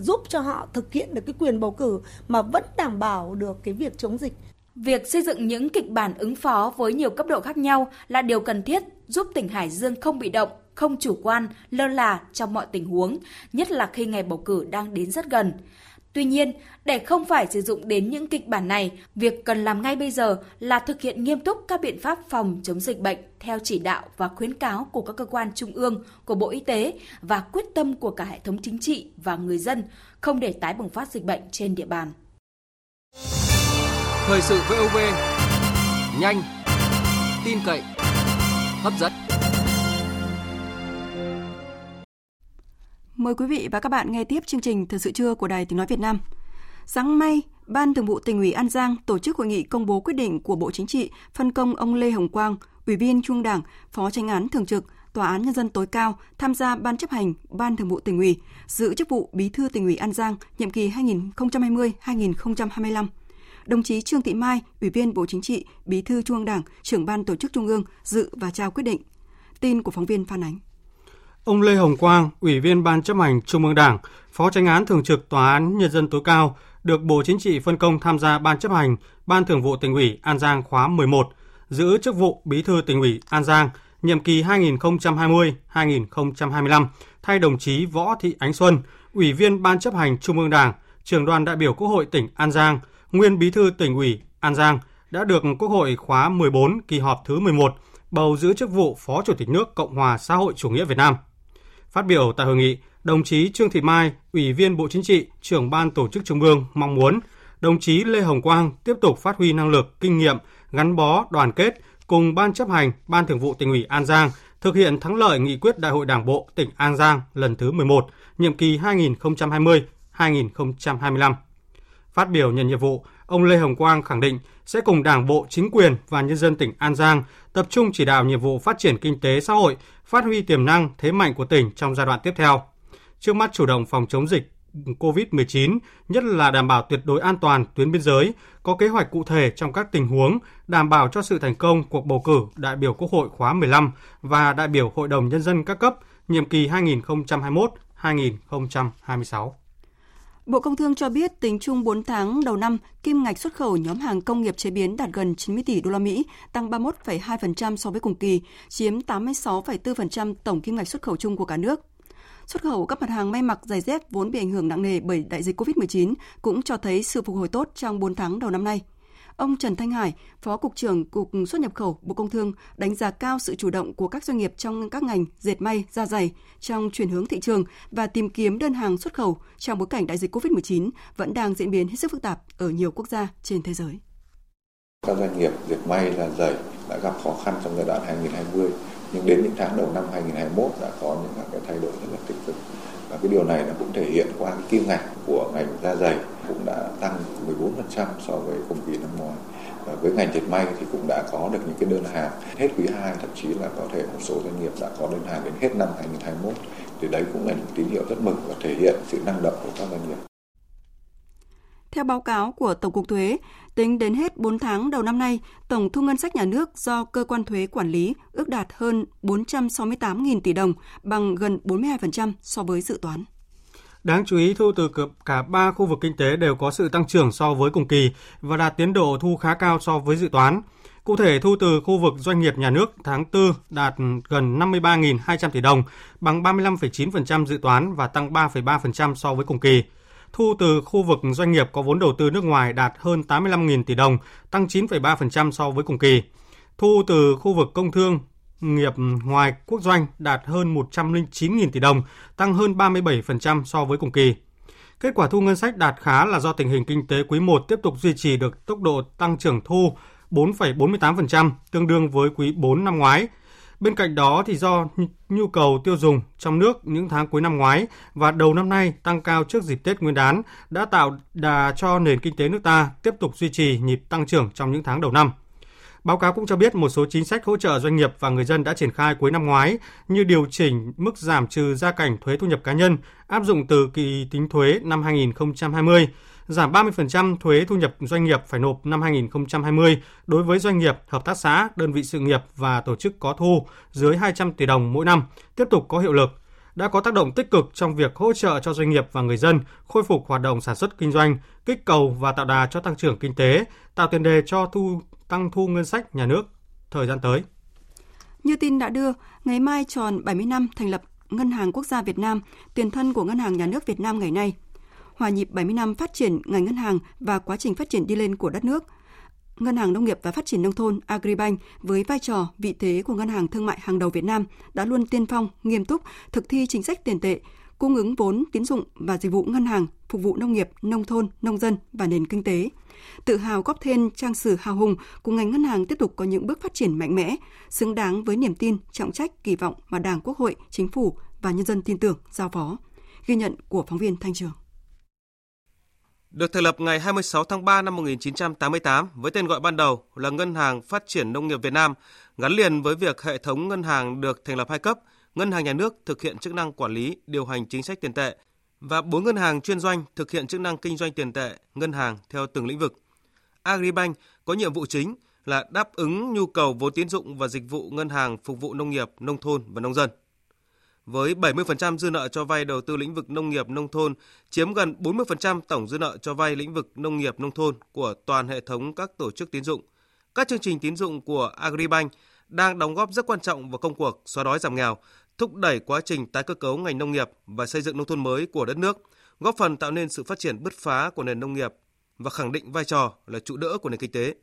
giúp cho họ thực hiện được cái quyền bầu cử mà vẫn đảm bảo được cái việc chống dịch. Việc xây dựng những kịch bản ứng phó với nhiều cấp độ khác nhau là điều cần thiết giúp tỉnh Hải Dương không bị động, không chủ quan, lơ là trong mọi tình huống, nhất là khi ngày bầu cử đang đến rất gần. Tuy nhiên, để không phải sử dụng đến những kịch bản này, việc cần làm ngay bây giờ là thực hiện nghiêm túc các biện pháp phòng chống dịch bệnh theo chỉ đạo và khuyến cáo của các cơ quan trung ương, của Bộ Y tế và quyết tâm của cả hệ thống chính trị và người dân không để tái bùng phát dịch bệnh trên địa bàn. Thời sự VOV nhanh, tin cậy, hấp dẫn. Mời quý vị và các bạn nghe tiếp chương trình Thời sự trưa của Đài Tiếng Nói Việt Nam. Sáng nay, Ban Thường vụ tỉnh ủy An Giang tổ chức hội nghị công bố quyết định của Bộ Chính trị phân công ông Lê Hồng Quang, Ủy viên Trung Đảng, Phó Tranh án Thường trực, Tòa án Nhân dân tối cao tham gia Ban chấp hành Ban Thường vụ tỉnh ủy, giữ chức vụ Bí thư tỉnh ủy An Giang nhiệm kỳ 2020-2025. Đồng chí Trương Thị Mai, Ủy viên Bộ Chính trị, Bí thư Trung ương Đảng, trưởng Ban Tổ chức Trung ương dự và trao quyết định. Tin của phóng viên Phan Ánh. Ông Lê Hồng Quang, Ủy viên Ban chấp hành Trung ương Đảng, Phó Tranh án Thường trực Tòa án Nhân dân tối cao, được Bộ Chính trị phân công tham gia Ban chấp hành Ban Thường vụ tỉnh ủy An Giang khóa 11, giữ chức vụ Bí thư tỉnh ủy An Giang nhiệm kỳ 2020-2025 thay đồng chí Võ Thị Ánh Xuân, Ủy viên Ban chấp hành Trung ương Đảng, trưởng đoàn đại biểu Quốc hội tỉnh An Giang, nguyên Bí thư tỉnh ủy An Giang đã được Quốc hội khóa 14 kỳ họp thứ 11 bầu giữ chức vụ Phó Chủ tịch nước Cộng hòa xã hội chủ nghĩa Việt Nam. Phát biểu tại hội nghị, đồng chí Trương Thị Mai, Ủy viên Bộ Chính trị, trưởng ban tổ chức Trung ương mong muốn đồng chí Lê Hồng Quang tiếp tục phát huy năng lực, kinh nghiệm, gắn bó, đoàn kết cùng Ban chấp hành, Ban thường vụ tỉnh ủy An Giang thực hiện thắng lợi nghị quyết Đại hội Đảng bộ tỉnh An Giang lần thứ 11, nhiệm kỳ 2020-2025. Phát biểu nhận nhiệm vụ, ông Lê Hồng Quang khẳng định sẽ cùng Đảng bộ, chính quyền và nhân dân tỉnh An Giang tập trung chỉ đạo nhiệm vụ phát triển kinh tế xã hội, phát huy tiềm năng, thế mạnh của tỉnh trong giai đoạn tiếp theo. Trước mắt chủ động phòng chống dịch COVID-19, nhất là đảm bảo tuyệt đối an toàn tuyến biên giới, có kế hoạch cụ thể trong các tình huống, đảm bảo cho sự thành công cuộc bầu cử đại biểu Quốc hội khóa 15 và đại biểu Hội đồng Nhân dân các cấp nhiệm kỳ 2021-2026. Bộ Công Thương cho biết tính chung 4 tháng đầu năm, kim ngạch xuất khẩu nhóm hàng công nghiệp chế biến đạt gần 90 tỷ đô la Mỹ, tăng 31,2% so với cùng kỳ, chiếm 86,4% tổng kim ngạch xuất khẩu chung của cả nước. Xuất khẩu các mặt hàng may mặc giày dép vốn bị ảnh hưởng nặng nề bởi đại dịch COVID-19 cũng cho thấy sự phục hồi tốt trong 4 tháng đầu năm nay. Ông Trần Thanh Hải, Phó Cục trưởng Cục xuất nhập khẩu Bộ Công Thương đánh giá cao sự chủ động của các doanh nghiệp trong các ngành dệt may, da dày trong chuyển hướng thị trường và tìm kiếm đơn hàng xuất khẩu trong bối cảnh đại dịch COVID-19 vẫn đang diễn biến hết sức phức tạp ở nhiều quốc gia trên thế giới. Các doanh nghiệp dệt may, da dày đã gặp khó khăn trong giai đoạn 2020 nhưng đến những tháng đầu năm 2021 đã có những cái thay đổi rất là tích cực cái điều này nó cũng thể hiện qua cái kim ngạch của ngành da dày cũng đã tăng 14% so với cùng kỳ năm ngoái và với ngành dệt may thì cũng đã có được những cái đơn hàng hết quý 2 thậm chí là có thể một số doanh nghiệp đã có đơn hàng đến hết năm 2021 thì đấy cũng là một tín hiệu rất mừng và thể hiện sự năng động của các doanh nghiệp. Theo báo cáo của Tổng cục Thuế, tính đến hết 4 tháng đầu năm nay, tổng thu ngân sách nhà nước do cơ quan thuế quản lý ước đạt hơn 468.000 tỷ đồng, bằng gần 42% so với dự toán. Đáng chú ý, thu từ cả ba khu vực kinh tế đều có sự tăng trưởng so với cùng kỳ và đạt tiến độ thu khá cao so với dự toán. Cụ thể, thu từ khu vực doanh nghiệp nhà nước tháng 4 đạt gần 53.200 tỷ đồng, bằng 35,9% dự toán và tăng 3,3% so với cùng kỳ. Thu từ khu vực doanh nghiệp có vốn đầu tư nước ngoài đạt hơn 85.000 tỷ đồng, tăng 9,3% so với cùng kỳ. Thu từ khu vực công thương nghiệp ngoài quốc doanh đạt hơn 109.000 tỷ đồng, tăng hơn 37% so với cùng kỳ. Kết quả thu ngân sách đạt khá là do tình hình kinh tế quý 1 tiếp tục duy trì được tốc độ tăng trưởng thu 4,48%, tương đương với quý 4 năm ngoái. Bên cạnh đó thì do nhu cầu tiêu dùng trong nước những tháng cuối năm ngoái và đầu năm nay tăng cao trước dịp Tết Nguyên đán đã tạo đà cho nền kinh tế nước ta tiếp tục duy trì nhịp tăng trưởng trong những tháng đầu năm. Báo cáo cũng cho biết một số chính sách hỗ trợ doanh nghiệp và người dân đã triển khai cuối năm ngoái như điều chỉnh mức giảm trừ gia cảnh thuế thu nhập cá nhân áp dụng từ kỳ tính thuế năm 2020, giảm 30% thuế thu nhập doanh nghiệp phải nộp năm 2020 đối với doanh nghiệp, hợp tác xã, đơn vị sự nghiệp và tổ chức có thu dưới 200 tỷ đồng mỗi năm, tiếp tục có hiệu lực đã có tác động tích cực trong việc hỗ trợ cho doanh nghiệp và người dân khôi phục hoạt động sản xuất kinh doanh, kích cầu và tạo đà cho tăng trưởng kinh tế, tạo tiền đề cho thu tăng thu ngân sách nhà nước thời gian tới. Như tin đã đưa, ngày mai tròn 70 năm thành lập Ngân hàng Quốc gia Việt Nam, tiền thân của Ngân hàng Nhà nước Việt Nam ngày nay. Hòa nhịp 70 năm phát triển ngành ngân hàng và quá trình phát triển đi lên của đất nước, Ngân hàng Nông nghiệp và Phát triển Nông thôn Agribank với vai trò, vị thế của ngân hàng thương mại hàng đầu Việt Nam đã luôn tiên phong, nghiêm túc thực thi chính sách tiền tệ, cung ứng vốn, tín dụng và dịch vụ ngân hàng phục vụ nông nghiệp, nông thôn, nông dân và nền kinh tế. Tự hào góp thêm trang sử hào hùng của ngành ngân hàng tiếp tục có những bước phát triển mạnh mẽ, xứng đáng với niềm tin, trọng trách, kỳ vọng mà Đảng, Quốc hội, Chính phủ và nhân dân tin tưởng giao phó. Ghi nhận của phóng viên Thanh Trường. Được thành lập ngày 26 tháng 3 năm 1988 với tên gọi ban đầu là Ngân hàng Phát triển Nông nghiệp Việt Nam, gắn liền với việc hệ thống ngân hàng được thành lập hai cấp, Ngân hàng Nhà nước thực hiện chức năng quản lý, điều hành chính sách tiền tệ và bốn ngân hàng chuyên doanh thực hiện chức năng kinh doanh tiền tệ, ngân hàng theo từng lĩnh vực. Agribank có nhiệm vụ chính là đáp ứng nhu cầu vốn tín dụng và dịch vụ ngân hàng phục vụ nông nghiệp, nông thôn và nông dân với 70% dư nợ cho vay đầu tư lĩnh vực nông nghiệp nông thôn, chiếm gần 40% tổng dư nợ cho vay lĩnh vực nông nghiệp nông thôn của toàn hệ thống các tổ chức tín dụng. Các chương trình tín dụng của Agribank đang đóng góp rất quan trọng vào công cuộc xóa đói giảm nghèo, thúc đẩy quá trình tái cơ cấu ngành nông nghiệp và xây dựng nông thôn mới của đất nước, góp phần tạo nên sự phát triển bứt phá của nền nông nghiệp và khẳng định vai trò là trụ đỡ của nền kinh tế.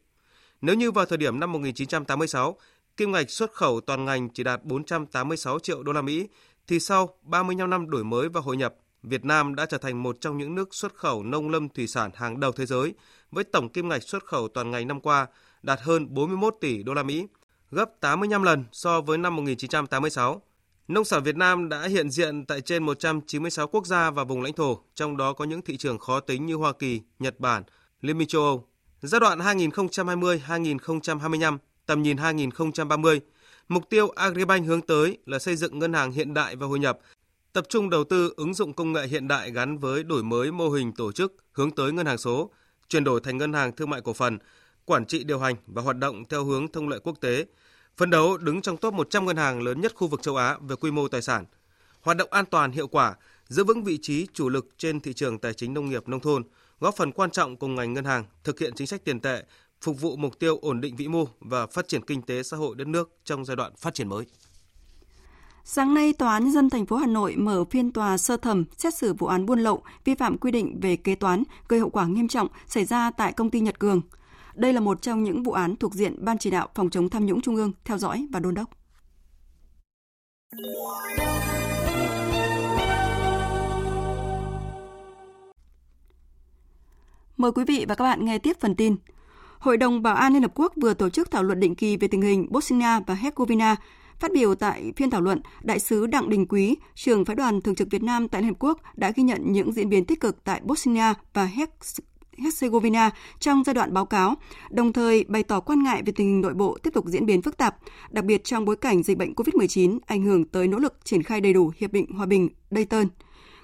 Nếu như vào thời điểm năm 1986, kim ngạch xuất khẩu toàn ngành chỉ đạt 486 triệu đô la Mỹ, thì sau 35 năm đổi mới và hội nhập, Việt Nam đã trở thành một trong những nước xuất khẩu nông lâm thủy sản hàng đầu thế giới với tổng kim ngạch xuất khẩu toàn ngành năm qua đạt hơn 41 tỷ đô la Mỹ, gấp 85 lần so với năm 1986. Nông sản Việt Nam đã hiện diện tại trên 196 quốc gia và vùng lãnh thổ, trong đó có những thị trường khó tính như Hoa Kỳ, Nhật Bản, Liên minh châu Âu. Giai đoạn 2020-2025, tầm nhìn 2030, mục tiêu Agribank hướng tới là xây dựng ngân hàng hiện đại và hội nhập, tập trung đầu tư ứng dụng công nghệ hiện đại gắn với đổi mới mô hình tổ chức hướng tới ngân hàng số, chuyển đổi thành ngân hàng thương mại cổ phần, quản trị điều hành và hoạt động theo hướng thông lệ quốc tế, phấn đấu đứng trong top 100 ngân hàng lớn nhất khu vực châu Á về quy mô tài sản, hoạt động an toàn hiệu quả, giữ vững vị trí chủ lực trên thị trường tài chính nông nghiệp nông thôn, góp phần quan trọng cùng ngành ngân hàng thực hiện chính sách tiền tệ, phục vụ mục tiêu ổn định vĩ mô và phát triển kinh tế xã hội đất nước trong giai đoạn phát triển mới. Sáng nay, Tòa án nhân dân thành phố Hà Nội mở phiên tòa sơ thẩm xét xử vụ án buôn lậu, vi phạm quy định về kế toán gây hậu quả nghiêm trọng xảy ra tại công ty Nhật Cường. Đây là một trong những vụ án thuộc diện Ban chỉ đạo phòng chống tham nhũng Trung ương theo dõi và đôn đốc. Mời quý vị và các bạn nghe tiếp phần tin. Hội đồng Bảo an Liên Hợp Quốc vừa tổ chức thảo luận định kỳ về tình hình Bosnia và Herzegovina. Phát biểu tại phiên thảo luận, Đại sứ Đặng Đình Quý, trưởng phái đoàn thường trực Việt Nam tại Liên Hợp Quốc đã ghi nhận những diễn biến tích cực tại Bosnia và Herzegovina trong giai đoạn báo cáo, đồng thời bày tỏ quan ngại về tình hình nội bộ tiếp tục diễn biến phức tạp, đặc biệt trong bối cảnh dịch bệnh COVID-19 ảnh hưởng tới nỗ lực triển khai đầy đủ Hiệp định Hòa bình Dayton.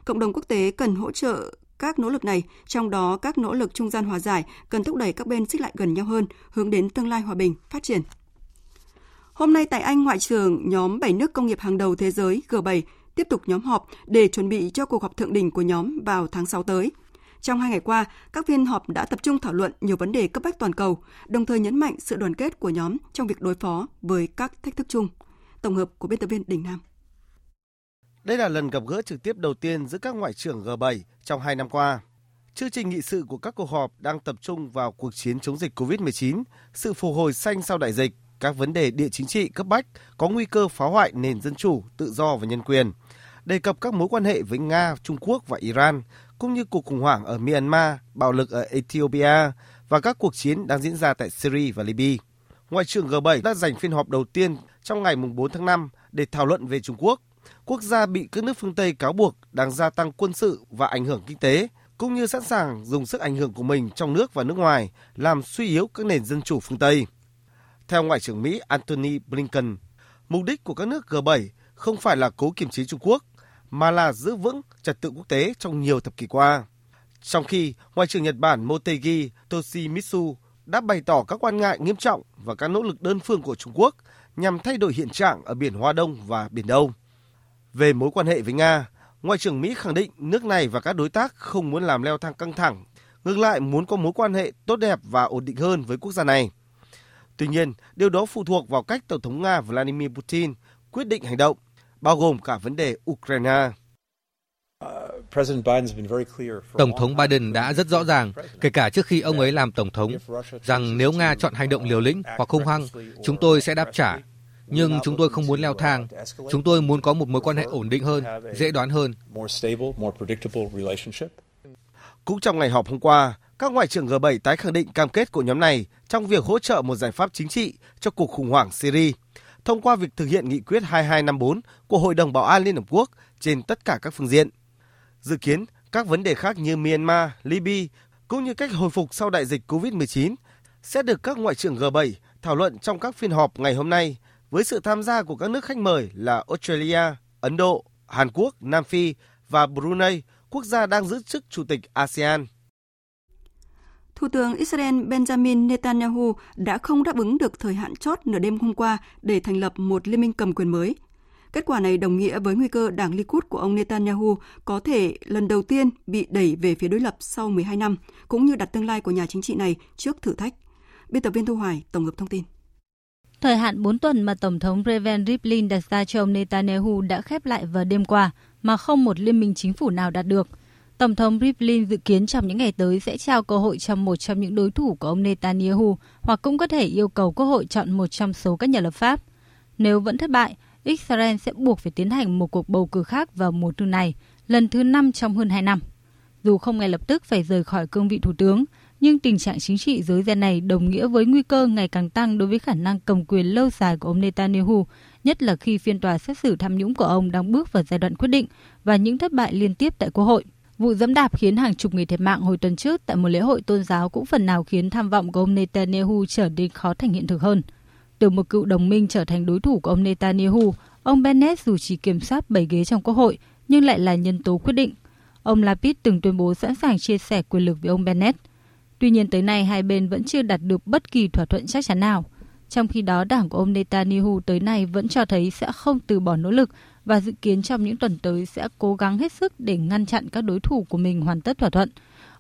Cộng đồng quốc tế cần hỗ trợ các nỗ lực này, trong đó các nỗ lực trung gian hòa giải cần thúc đẩy các bên xích lại gần nhau hơn, hướng đến tương lai hòa bình, phát triển. Hôm nay tại Anh, Ngoại trưởng nhóm 7 nước công nghiệp hàng đầu thế giới G7 tiếp tục nhóm họp để chuẩn bị cho cuộc họp thượng đỉnh của nhóm vào tháng 6 tới. Trong hai ngày qua, các phiên họp đã tập trung thảo luận nhiều vấn đề cấp bách toàn cầu, đồng thời nhấn mạnh sự đoàn kết của nhóm trong việc đối phó với các thách thức chung. Tổng hợp của biên tập viên Đình Nam. Đây là lần gặp gỡ trực tiếp đầu tiên giữa các ngoại trưởng G7 trong hai năm qua. Chương trình nghị sự của các cuộc họp đang tập trung vào cuộc chiến chống dịch COVID-19, sự phục hồi xanh sau đại dịch, các vấn đề địa chính trị cấp bách có nguy cơ phá hoại nền dân chủ, tự do và nhân quyền, đề cập các mối quan hệ với Nga, Trung Quốc và Iran, cũng như cuộc khủng hoảng ở Myanmar, bạo lực ở Ethiopia và các cuộc chiến đang diễn ra tại Syria và Libya. Ngoại trưởng G7 đã dành phiên họp đầu tiên trong ngày 4 tháng 5 để thảo luận về Trung Quốc, quốc gia bị các nước phương Tây cáo buộc đang gia tăng quân sự và ảnh hưởng kinh tế, cũng như sẵn sàng dùng sức ảnh hưởng của mình trong nước và nước ngoài làm suy yếu các nền dân chủ phương Tây. Theo Ngoại trưởng Mỹ Antony Blinken, mục đích của các nước G7 không phải là cố kiềm chế Trung Quốc, mà là giữ vững trật tự quốc tế trong nhiều thập kỷ qua. Trong khi Ngoại trưởng Nhật Bản Motegi Toshimitsu đã bày tỏ các quan ngại nghiêm trọng và các nỗ lực đơn phương của Trung Quốc nhằm thay đổi hiện trạng ở biển Hoa Đông và Biển Đông. Về mối quan hệ với Nga, Ngoại trưởng Mỹ khẳng định nước này và các đối tác không muốn làm leo thang căng thẳng, ngược lại muốn có mối quan hệ tốt đẹp và ổn định hơn với quốc gia này. Tuy nhiên, điều đó phụ thuộc vào cách Tổng thống Nga Vladimir Putin quyết định hành động, bao gồm cả vấn đề Ukraine. Tổng thống Biden đã rất rõ ràng, kể cả trước khi ông ấy làm tổng thống, rằng nếu Nga chọn hành động liều lĩnh hoặc hung hăng, chúng tôi sẽ đáp trả. Nhưng chúng tôi không muốn leo thang. Chúng tôi muốn có một mối quan hệ ổn định hơn, dễ đoán hơn. Cũng trong ngày họp hôm qua, các ngoại trưởng G7 tái khẳng định cam kết của nhóm này trong việc hỗ trợ một giải pháp chính trị cho cuộc khủng hoảng Syria thông qua việc thực hiện nghị quyết 2254 của Hội đồng Bảo an Liên Hợp Quốc trên tất cả các phương diện. Dự kiến, các vấn đề khác như Myanmar, Libya cũng như cách hồi phục sau đại dịch COVID-19 sẽ được các ngoại trưởng G7 thảo luận trong các phiên họp ngày hôm nay với sự tham gia của các nước khách mời là Australia, Ấn Độ, Hàn Quốc, Nam Phi và Brunei, quốc gia đang giữ chức Chủ tịch ASEAN. Thủ tướng Israel Benjamin Netanyahu đã không đáp ứng được thời hạn chót nửa đêm hôm qua để thành lập một liên minh cầm quyền mới. Kết quả này đồng nghĩa với nguy cơ đảng Likud của ông Netanyahu có thể lần đầu tiên bị đẩy về phía đối lập sau 12 năm, cũng như đặt tương lai của nhà chính trị này trước thử thách. Biên tập viên Thu Hoài tổng hợp thông tin. Thời hạn 4 tuần mà Tổng thống Reuven Rivlin đặt ra cho ông Netanyahu đã khép lại vào đêm qua, mà không một liên minh chính phủ nào đạt được – Tổng thống Rivlin dự kiến trong những ngày tới sẽ trao cơ hội cho một trong những đối thủ của ông Netanyahu hoặc cũng có thể yêu cầu Quốc hội chọn một trong số các nhà lập pháp. Nếu vẫn thất bại, Israel sẽ buộc phải tiến hành một cuộc bầu cử khác vào mùa thu này, lần thứ năm trong hơn 2 năm. Dù không ngay lập tức phải rời khỏi cương vị thủ tướng, nhưng tình trạng chính trị dối ren này đồng nghĩa với nguy cơ ngày càng tăng đối với khả năng cầm quyền lâu dài của ông Netanyahu, nhất là khi phiên tòa xét xử tham nhũng của ông đang bước vào giai đoạn quyết định và những thất bại liên tiếp tại Quốc hội. Vụ dẫm đạp khiến hàng chục người thiệt mạng hồi tuần trước tại một lễ hội tôn giáo cũng phần nào khiến tham vọng của ông Netanyahu trở nên khó thành hiện thực hơn. Từ một cựu đồng minh trở thành đối thủ của ông Netanyahu, ông Bennett dù chỉ kiểm soát 7 ghế trong Quốc hội nhưng lại là nhân tố quyết định. Ông Lapid từng tuyên bố sẵn sàng chia sẻ quyền lực với ông Bennett. Tuy nhiên tới nay hai bên vẫn chưa đạt được bất kỳ thỏa thuận chắc chắn nào. Trong khi đó, đảng của ông Netanyahu tới nay vẫn cho thấy sẽ không từ bỏ nỗ lực và dự kiến trong những tuần tới sẽ cố gắng hết sức để ngăn chặn các đối thủ của mình hoàn tất thỏa thuận.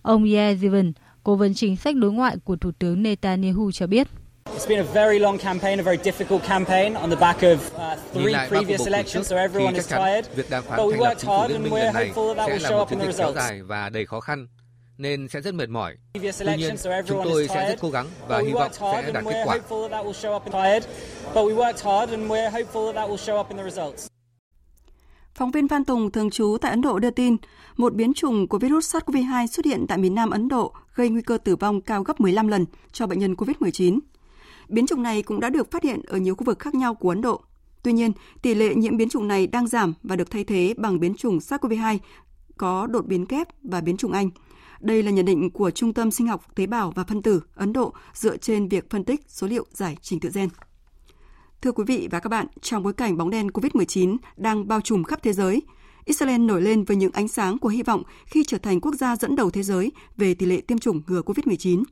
Ông Yair Zivan, cố vấn chính sách đối ngoại của Thủ tướng Netanyahu cho biết. It's been a very long campaign, a very difficult campaign on the back of uh, three previous elections, so everyone is tired. Việc đàm phán But we thành lập worked chính phủ hard liên and minh we're lần này hopeful that that sẽ will là show một up in chiến the dịch kéo results. dài và đầy khó khăn nên sẽ rất mệt mỏi. Previous Tuy nhiên, chúng everyone tôi is sẽ rất cố gắng và But hy we vọng worked hard sẽ đạt and kết we're quả. Phóng viên Phan Tùng thường trú tại Ấn Độ đưa tin, một biến chủng của virus SARS-CoV-2 xuất hiện tại miền Nam Ấn Độ gây nguy cơ tử vong cao gấp 15 lần cho bệnh nhân COVID-19. Biến chủng này cũng đã được phát hiện ở nhiều khu vực khác nhau của Ấn Độ. Tuy nhiên, tỷ lệ nhiễm biến chủng này đang giảm và được thay thế bằng biến chủng SARS-CoV-2 có đột biến kép và biến chủng Anh. Đây là nhận định của Trung tâm Sinh học Tế bào và Phân tử Ấn Độ dựa trên việc phân tích số liệu giải trình tự gen. Thưa quý vị và các bạn, trong bối cảnh bóng đen COVID-19 đang bao trùm khắp thế giới, Israel nổi lên với những ánh sáng của hy vọng khi trở thành quốc gia dẫn đầu thế giới về tỷ lệ tiêm chủng ngừa COVID-19.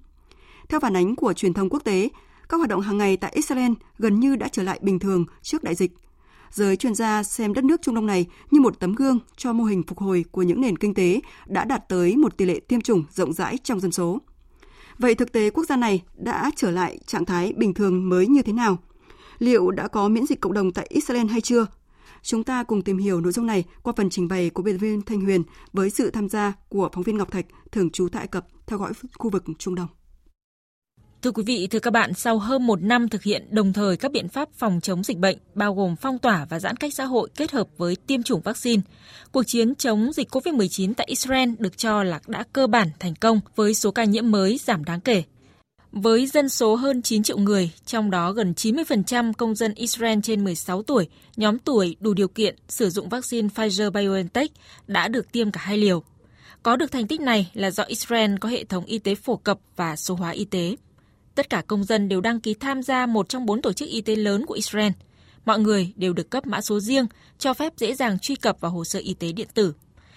Theo phản ánh của truyền thông quốc tế, các hoạt động hàng ngày tại Israel gần như đã trở lại bình thường trước đại dịch. Giới chuyên gia xem đất nước Trung Đông này như một tấm gương cho mô hình phục hồi của những nền kinh tế đã đạt tới một tỷ lệ tiêm chủng rộng rãi trong dân số. Vậy thực tế quốc gia này đã trở lại trạng thái bình thường mới như thế nào? Liệu đã có miễn dịch cộng đồng tại Israel hay chưa? Chúng ta cùng tìm hiểu nội dung này qua phần trình bày của biên viên Thanh Huyền với sự tham gia của phóng viên Ngọc Thạch, thường trú tại Cập, theo dõi khu vực Trung Đông. Thưa quý vị, thưa các bạn, sau hơn một năm thực hiện đồng thời các biện pháp phòng chống dịch bệnh, bao gồm phong tỏa và giãn cách xã hội kết hợp với tiêm chủng vaccine, cuộc chiến chống dịch COVID-19 tại Israel được cho là đã cơ bản thành công với số ca nhiễm mới giảm đáng kể. Với dân số hơn 9 triệu người, trong đó gần 90% công dân Israel trên 16 tuổi, nhóm tuổi đủ điều kiện sử dụng vaccine Pfizer-BioNTech đã được tiêm cả hai liều. Có được thành tích này là do Israel có hệ thống y tế phổ cập và số hóa y tế. Tất cả công dân đều đăng ký tham gia một trong bốn tổ chức y tế lớn của Israel. Mọi người đều được cấp mã số riêng, cho phép dễ dàng truy cập vào hồ sơ y tế điện tử.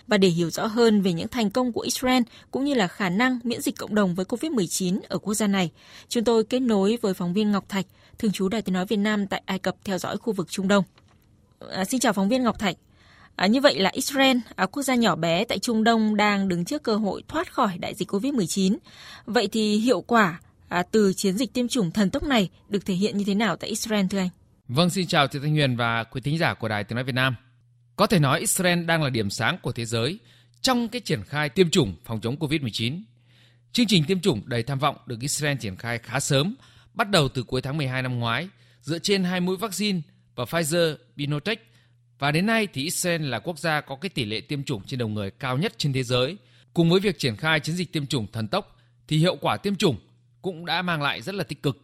Và để hiểu rõ hơn về những thành công của Israel cũng như là khả năng miễn dịch cộng đồng với COVID-19 ở quốc gia này, chúng tôi kết nối với phóng viên Ngọc Thạch, thường trú Đài tiếng nói Việt Nam tại Ai Cập theo dõi khu vực Trung Đông. À, xin chào phóng viên Ngọc Thạch. À, như vậy là Israel, à, quốc gia nhỏ bé tại Trung Đông đang đứng trước cơ hội thoát khỏi đại dịch COVID-19. Vậy thì hiệu quả à, từ chiến dịch tiêm chủng thần tốc này được thể hiện như thế nào tại Israel thưa anh? Vâng, xin chào Thị Thanh Huyền và quý thính giả của Đài Tiếng Nói Việt Nam. Có thể nói Israel đang là điểm sáng của thế giới trong cái triển khai tiêm chủng phòng chống COVID-19. Chương trình tiêm chủng đầy tham vọng được Israel triển khai khá sớm, bắt đầu từ cuối tháng 12 năm ngoái, dựa trên hai mũi vaccine và Pfizer BioNTech và đến nay thì Israel là quốc gia có cái tỷ lệ tiêm chủng trên đầu người cao nhất trên thế giới. Cùng với việc triển khai chiến dịch tiêm chủng thần tốc thì hiệu quả tiêm chủng cũng đã mang lại rất là tích cực.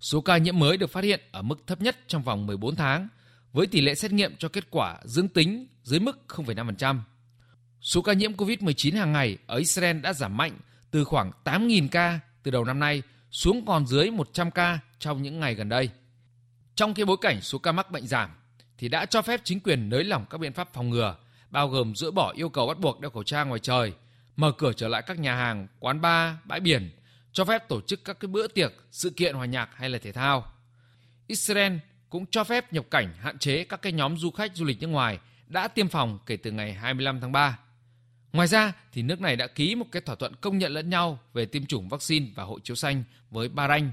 Số ca nhiễm mới được phát hiện ở mức thấp nhất trong vòng 14 tháng, với tỷ lệ xét nghiệm cho kết quả dương tính dưới mức 0,5%. Số ca nhiễm COVID-19 hàng ngày ở Israel đã giảm mạnh từ khoảng 8.000 ca từ đầu năm nay xuống còn dưới 100 ca trong những ngày gần đây. Trong cái bối cảnh số ca mắc bệnh giảm, thì đã cho phép chính quyền nới lỏng các biện pháp phòng ngừa, bao gồm dỡ bỏ yêu cầu bắt buộc đeo khẩu trang ngoài trời, mở cửa trở lại các nhà hàng, quán bar, bãi biển, cho phép tổ chức các cái bữa tiệc, sự kiện hòa nhạc hay là thể thao. Israel cũng cho phép nhập cảnh hạn chế các cái nhóm du khách du lịch nước ngoài đã tiêm phòng kể từ ngày 25 tháng 3. Ngoài ra thì nước này đã ký một cái thỏa thuận công nhận lẫn nhau về tiêm chủng vaccine và hộ chiếu xanh với Bahrain,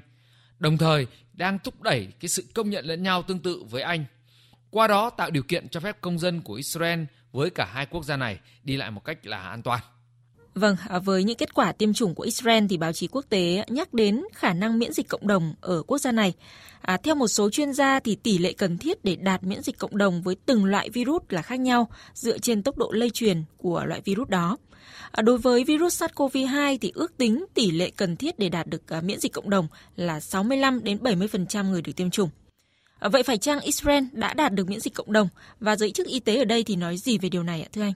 đồng thời đang thúc đẩy cái sự công nhận lẫn nhau tương tự với Anh. Qua đó tạo điều kiện cho phép công dân của Israel với cả hai quốc gia này đi lại một cách là an toàn. Vâng, à, với những kết quả tiêm chủng của Israel thì báo chí quốc tế nhắc đến khả năng miễn dịch cộng đồng ở quốc gia này. À, theo một số chuyên gia thì tỷ lệ cần thiết để đạt miễn dịch cộng đồng với từng loại virus là khác nhau dựa trên tốc độ lây truyền của loại virus đó. À, đối với virus SARS-CoV-2 thì ước tính tỷ lệ cần thiết để đạt được à, miễn dịch cộng đồng là 65 đến 70% người được tiêm chủng. À, vậy phải chăng Israel đã đạt được miễn dịch cộng đồng và giới chức y tế ở đây thì nói gì về điều này ạ thưa anh?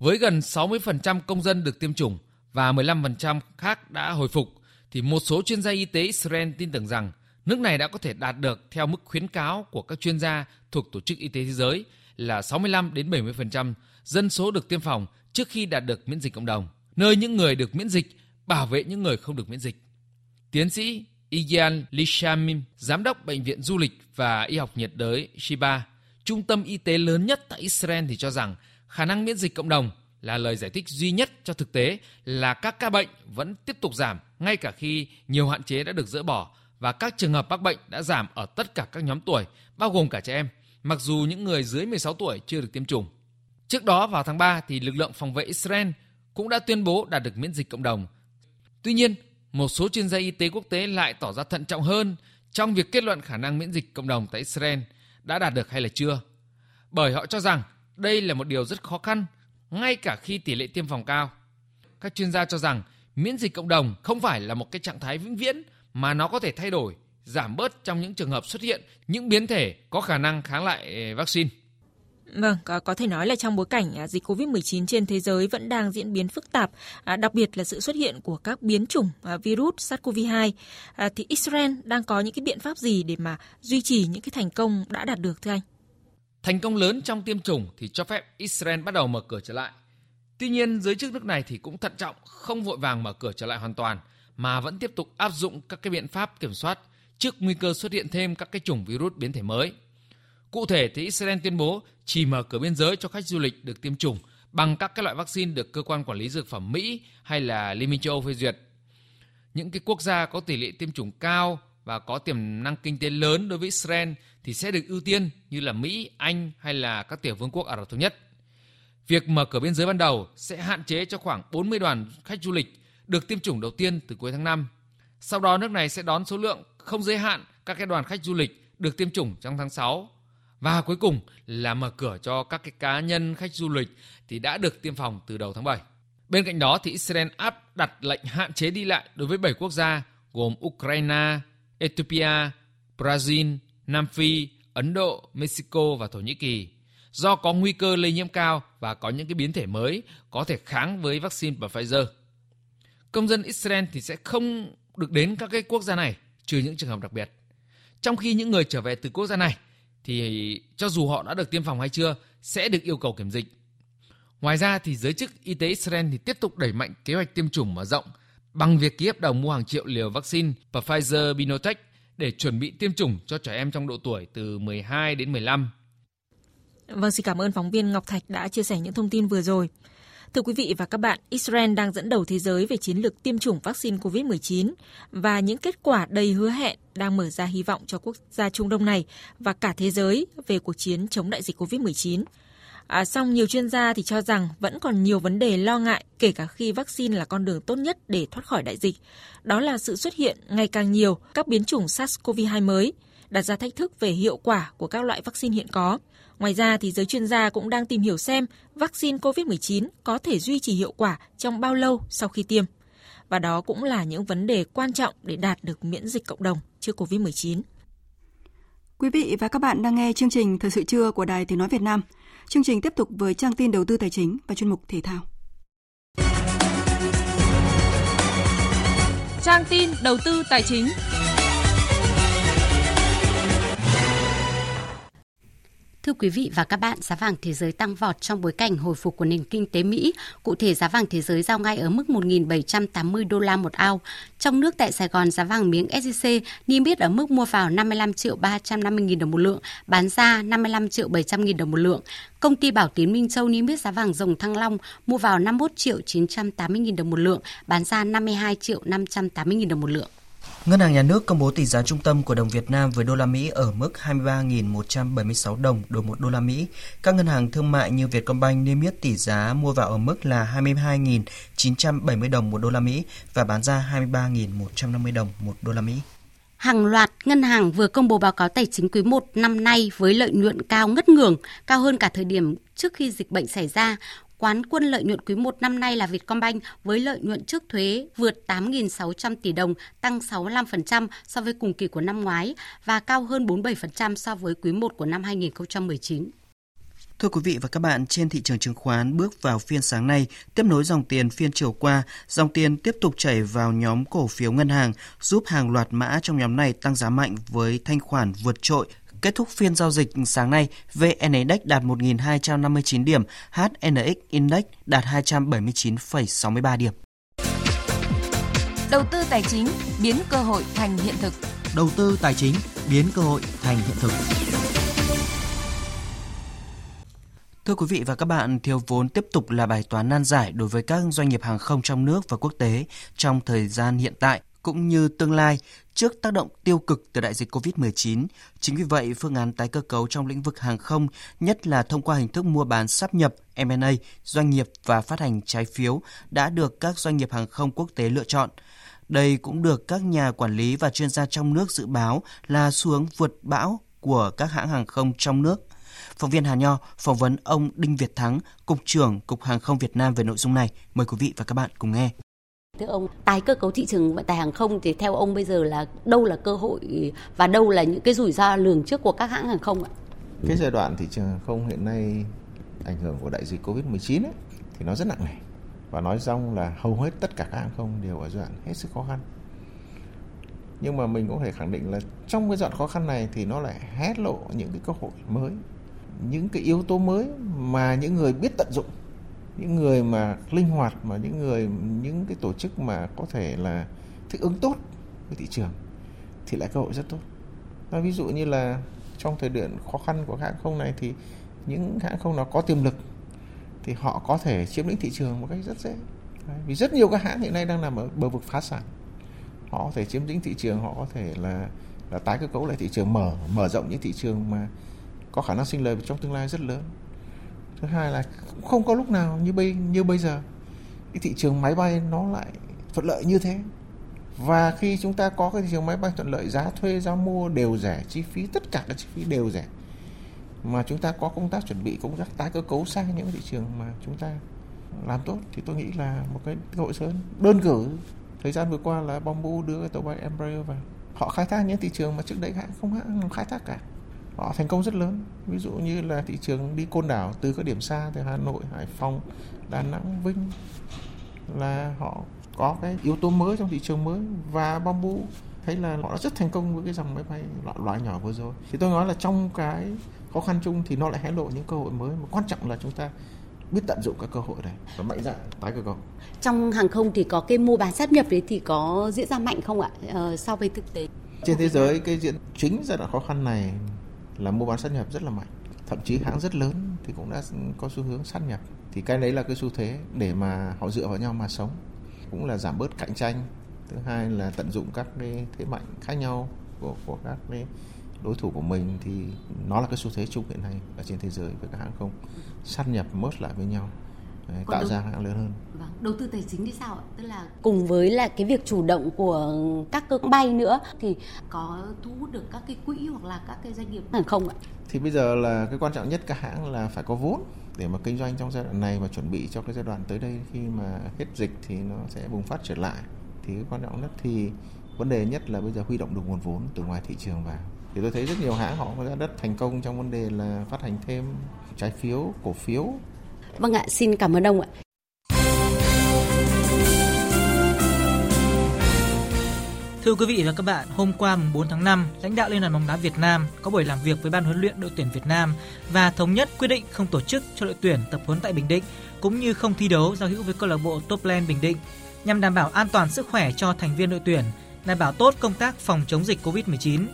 Với gần 60% công dân được tiêm chủng và 15% khác đã hồi phục, thì một số chuyên gia y tế Israel tin tưởng rằng nước này đã có thể đạt được theo mức khuyến cáo của các chuyên gia thuộc Tổ chức Y tế Thế giới là 65 đến 70% dân số được tiêm phòng trước khi đạt được miễn dịch cộng đồng, nơi những người được miễn dịch bảo vệ những người không được miễn dịch. Tiến sĩ Igian Lishamim, giám đốc bệnh viện du lịch và y học nhiệt đới Shiba, trung tâm y tế lớn nhất tại Israel thì cho rằng khả năng miễn dịch cộng đồng là lời giải thích duy nhất cho thực tế là các ca bệnh vẫn tiếp tục giảm ngay cả khi nhiều hạn chế đã được dỡ bỏ và các trường hợp mắc bệnh đã giảm ở tất cả các nhóm tuổi, bao gồm cả trẻ em, mặc dù những người dưới 16 tuổi chưa được tiêm chủng. Trước đó vào tháng 3 thì lực lượng phòng vệ Israel cũng đã tuyên bố đạt được miễn dịch cộng đồng. Tuy nhiên, một số chuyên gia y tế quốc tế lại tỏ ra thận trọng hơn trong việc kết luận khả năng miễn dịch cộng đồng tại Israel đã đạt được hay là chưa. Bởi họ cho rằng đây là một điều rất khó khăn, ngay cả khi tỷ lệ tiêm phòng cao. Các chuyên gia cho rằng miễn dịch cộng đồng không phải là một cái trạng thái vĩnh viễn mà nó có thể thay đổi, giảm bớt trong những trường hợp xuất hiện những biến thể có khả năng kháng lại ờ, vaccine. Vâng, có, có thể nói là trong bối cảnh à, dịch COVID-19 trên thế giới vẫn đang diễn biến phức tạp, à, đặc biệt là sự xuất hiện của các biến chủng à, virus SARS-CoV-2, thì Israel đang có những cái biện pháp gì để mà duy trì những cái thành công đã đạt được thưa anh? Thành công lớn trong tiêm chủng thì cho phép Israel bắt đầu mở cửa trở lại. Tuy nhiên, giới chức nước này thì cũng thận trọng, không vội vàng mở cửa trở lại hoàn toàn, mà vẫn tiếp tục áp dụng các cái biện pháp kiểm soát trước nguy cơ xuất hiện thêm các cái chủng virus biến thể mới. Cụ thể thì Israel tuyên bố chỉ mở cửa biên giới cho khách du lịch được tiêm chủng bằng các cái loại vaccine được cơ quan quản lý dược phẩm Mỹ hay là Liên minh châu Âu phê duyệt. Những cái quốc gia có tỷ lệ tiêm chủng cao và có tiềm năng kinh tế lớn đối với Israel thì sẽ được ưu tiên như là Mỹ, Anh hay là các tiểu vương quốc Ả Rập thống nhất. Việc mở cửa biên giới ban đầu sẽ hạn chế cho khoảng 40 đoàn khách du lịch được tiêm chủng đầu tiên từ cuối tháng 5. Sau đó nước này sẽ đón số lượng không giới hạn các cái đoàn khách du lịch được tiêm chủng trong tháng 6 và cuối cùng là mở cửa cho các cái cá nhân khách du lịch thì đã được tiêm phòng từ đầu tháng 7. Bên cạnh đó thì Israel áp đặt lệnh hạn chế đi lại đối với 7 quốc gia gồm Ukraine, Ethiopia, Brazil, Nam Phi, Ấn Độ, Mexico và Thổ Nhĩ Kỳ do có nguy cơ lây nhiễm cao và có những cái biến thể mới có thể kháng với vaccine của Pfizer. Công dân Israel thì sẽ không được đến các cái quốc gia này trừ những trường hợp đặc biệt. Trong khi những người trở về từ quốc gia này thì cho dù họ đã được tiêm phòng hay chưa sẽ được yêu cầu kiểm dịch. Ngoài ra thì giới chức y tế Israel thì tiếp tục đẩy mạnh kế hoạch tiêm chủng mở rộng bằng việc ký hợp đồng mua hàng triệu liều vaccine Pfizer Binotech để chuẩn bị tiêm chủng cho trẻ em trong độ tuổi từ 12 đến 15. Vâng, xin cảm ơn phóng viên Ngọc Thạch đã chia sẻ những thông tin vừa rồi. Thưa quý vị và các bạn, Israel đang dẫn đầu thế giới về chiến lược tiêm chủng vaccine COVID-19 và những kết quả đầy hứa hẹn đang mở ra hy vọng cho quốc gia Trung Đông này và cả thế giới về cuộc chiến chống đại dịch COVID-19. À, song nhiều chuyên gia thì cho rằng vẫn còn nhiều vấn đề lo ngại kể cả khi vaccine là con đường tốt nhất để thoát khỏi đại dịch. Đó là sự xuất hiện ngày càng nhiều các biến chủng SARS-CoV-2 mới, đặt ra thách thức về hiệu quả của các loại vaccine hiện có. Ngoài ra thì giới chuyên gia cũng đang tìm hiểu xem vaccine COVID-19 có thể duy trì hiệu quả trong bao lâu sau khi tiêm. Và đó cũng là những vấn đề quan trọng để đạt được miễn dịch cộng đồng trước COVID-19. Quý vị và các bạn đang nghe chương trình Thời sự trưa của Đài Tiếng Nói Việt Nam. Chương trình tiếp tục với trang tin đầu tư tài chính và chuyên mục thể thao. Trang tin đầu tư tài chính. Thưa quý vị và các bạn, giá vàng thế giới tăng vọt trong bối cảnh hồi phục của nền kinh tế Mỹ. Cụ thể, giá vàng thế giới giao ngay ở mức 1.780 đô la một ao. Trong nước tại Sài Gòn, giá vàng miếng SJC niêm yết ở mức mua vào 55 triệu 350 nghìn đồng một lượng, bán ra 55 triệu 700 nghìn đồng một lượng. Công ty Bảo Tín Minh Châu niêm yết giá vàng dòng Thăng Long mua vào 51 triệu 980 nghìn đồng một lượng, bán ra 52 triệu 580 nghìn đồng một lượng. Ngân hàng Nhà nước công bố tỷ giá trung tâm của đồng Việt Nam với đô la Mỹ ở mức 23.176 đồng đổi một đô la Mỹ. Các ngân hàng thương mại như Vietcombank niêm yết tỷ giá mua vào ở mức là 22.970 đồng một đô la Mỹ và bán ra 23.150 đồng một đô la Mỹ. Hàng loạt ngân hàng vừa công bố báo cáo tài chính quý 1 năm nay với lợi nhuận cao ngất ngường, cao hơn cả thời điểm trước khi dịch bệnh xảy ra. Quán quân lợi nhuận quý 1 năm nay là Vietcombank với lợi nhuận trước thuế vượt 8.600 tỷ đồng, tăng 65% so với cùng kỳ của năm ngoái và cao hơn 47% so với quý 1 của năm 2019. Thưa quý vị và các bạn, trên thị trường chứng khoán bước vào phiên sáng nay, tiếp nối dòng tiền phiên chiều qua, dòng tiền tiếp tục chảy vào nhóm cổ phiếu ngân hàng, giúp hàng loạt mã trong nhóm này tăng giá mạnh với thanh khoản vượt trội Kết thúc phiên giao dịch sáng nay, VN Index đạt 1.259 điểm, HNX Index đạt 279,63 điểm. Đầu tư tài chính biến cơ hội thành hiện thực. Đầu tư tài chính biến cơ hội thành hiện thực. Thưa quý vị và các bạn, thiếu vốn tiếp tục là bài toán nan giải đối với các doanh nghiệp hàng không trong nước và quốc tế trong thời gian hiện tại cũng như tương lai trước tác động tiêu cực từ đại dịch COVID-19. Chính vì vậy, phương án tái cơ cấu trong lĩnh vực hàng không, nhất là thông qua hình thức mua bán sáp nhập M&A, doanh nghiệp và phát hành trái phiếu đã được các doanh nghiệp hàng không quốc tế lựa chọn. Đây cũng được các nhà quản lý và chuyên gia trong nước dự báo là xuống vượt bão của các hãng hàng không trong nước. Phóng viên Hà Nho phỏng vấn ông Đinh Việt Thắng, Cục trưởng Cục Hàng không Việt Nam về nội dung này. Mời quý vị và các bạn cùng nghe. Thưa ông, tái cơ cấu thị trường vận tải hàng không thì theo ông bây giờ là đâu là cơ hội và đâu là những cái rủi ro lường trước của các hãng hàng không ạ? Cái giai đoạn thị trường hàng không hiện nay ảnh hưởng của đại dịch Covid-19 ấy, thì nó rất nặng nề. Và nói xong là hầu hết tất cả các hãng không đều ở giai đoạn hết sức khó khăn. Nhưng mà mình cũng có thể khẳng định là trong cái giai đoạn khó khăn này thì nó lại hé lộ những cái cơ hội mới, những cái yếu tố mới mà những người biết tận dụng những người mà linh hoạt, mà những người, những cái tổ chức mà có thể là thích ứng tốt với thị trường thì lại cơ hội rất tốt. Và ví dụ như là trong thời điểm khó khăn của hãng không này thì những hãng không nào có tiềm lực thì họ có thể chiếm lĩnh thị trường một cách rất dễ. Vì rất nhiều các hãng hiện nay đang nằm ở bờ vực phá sản. Họ có thể chiếm lĩnh thị trường, họ có thể là là tái cơ cấu lại thị trường, mở mở rộng những thị trường mà có khả năng sinh lời trong tương lai rất lớn thứ hai là cũng không có lúc nào như bây như bây giờ. Cái thị trường máy bay nó lại thuận lợi như thế. Và khi chúng ta có cái thị trường máy bay thuận lợi, giá thuê, giá mua đều rẻ, chi phí, tất cả các chi phí đều rẻ. Mà chúng ta có công tác chuẩn bị, công tác tái cơ cấu sang những thị trường mà chúng ta làm tốt, thì tôi nghĩ là một cái cơ hội lớn. Đơn cử, thời gian vừa qua là Bamboo đưa cái tàu bay Embraer vào. Họ khai thác những thị trường mà trước đây hãng không hãng khai thác cả họ thành công rất lớn. Ví dụ như là thị trường đi côn đảo từ các điểm xa từ hà nội hải phòng đà nẵng vinh là họ có cái yếu tố mới trong thị trường mới. Và bamboo thấy là họ đã rất thành công với cái dòng máy bay loại, loại nhỏ vừa rồi. Thì tôi nói là trong cái khó khăn chung thì nó lại hé lộ những cơ hội mới. Mà quan trọng là chúng ta biết tận dụng các cơ hội này và mạnh dạn tái cơ cấu. Trong hàng không thì có cái mua bán sát nhập đấy thì có diễn ra mạnh không ạ? Ờ, so với thực tế? Trên thế giới cái diễn chính giai đoạn khó khăn này là mua bán sát nhập rất là mạnh thậm chí hãng rất lớn thì cũng đã có xu hướng sát nhập. Thì cái đấy là cái xu thế để mà họ dựa vào nhau mà sống. Cũng là giảm bớt cạnh tranh. Thứ hai là tận dụng các cái thế mạnh khác nhau của của các cái đối thủ của mình thì nó là cái xu thế chung hiện nay ở trên thế giới với các hãng không. Sát nhập merge lại với nhau. Đấy, tạo ra hãng lớn hơn. Vâng. Đầu tư tài chính thì sao ạ? Tức là cùng với là cái việc chủ động của các cơ bay nữa thì có thu hút được các cái quỹ hoặc là các cái doanh nghiệp hàng không ạ? Thì bây giờ là cái quan trọng nhất các hãng là phải có vốn để mà kinh doanh trong giai đoạn này và chuẩn bị cho cái giai đoạn tới đây khi mà hết dịch thì nó sẽ bùng phát trở lại. Thì cái quan trọng nhất thì vấn đề nhất là bây giờ huy động được nguồn vốn từ ngoài thị trường vào thì tôi thấy rất nhiều hãng họ đã rất thành công trong vấn đề là phát hành thêm trái phiếu cổ phiếu Vâng ạ, xin cảm ơn ông ạ. Thưa quý vị và các bạn, hôm qua 4 tháng 5, lãnh đạo Liên đoàn bóng đá Việt Nam có buổi làm việc với ban huấn luyện đội tuyển Việt Nam và thống nhất quyết định không tổ chức cho đội tuyển tập huấn tại Bình Định cũng như không thi đấu giao hữu với câu lạc bộ Topland Bình Định nhằm đảm bảo an toàn sức khỏe cho thành viên đội tuyển, đảm bảo tốt công tác phòng chống dịch Covid-19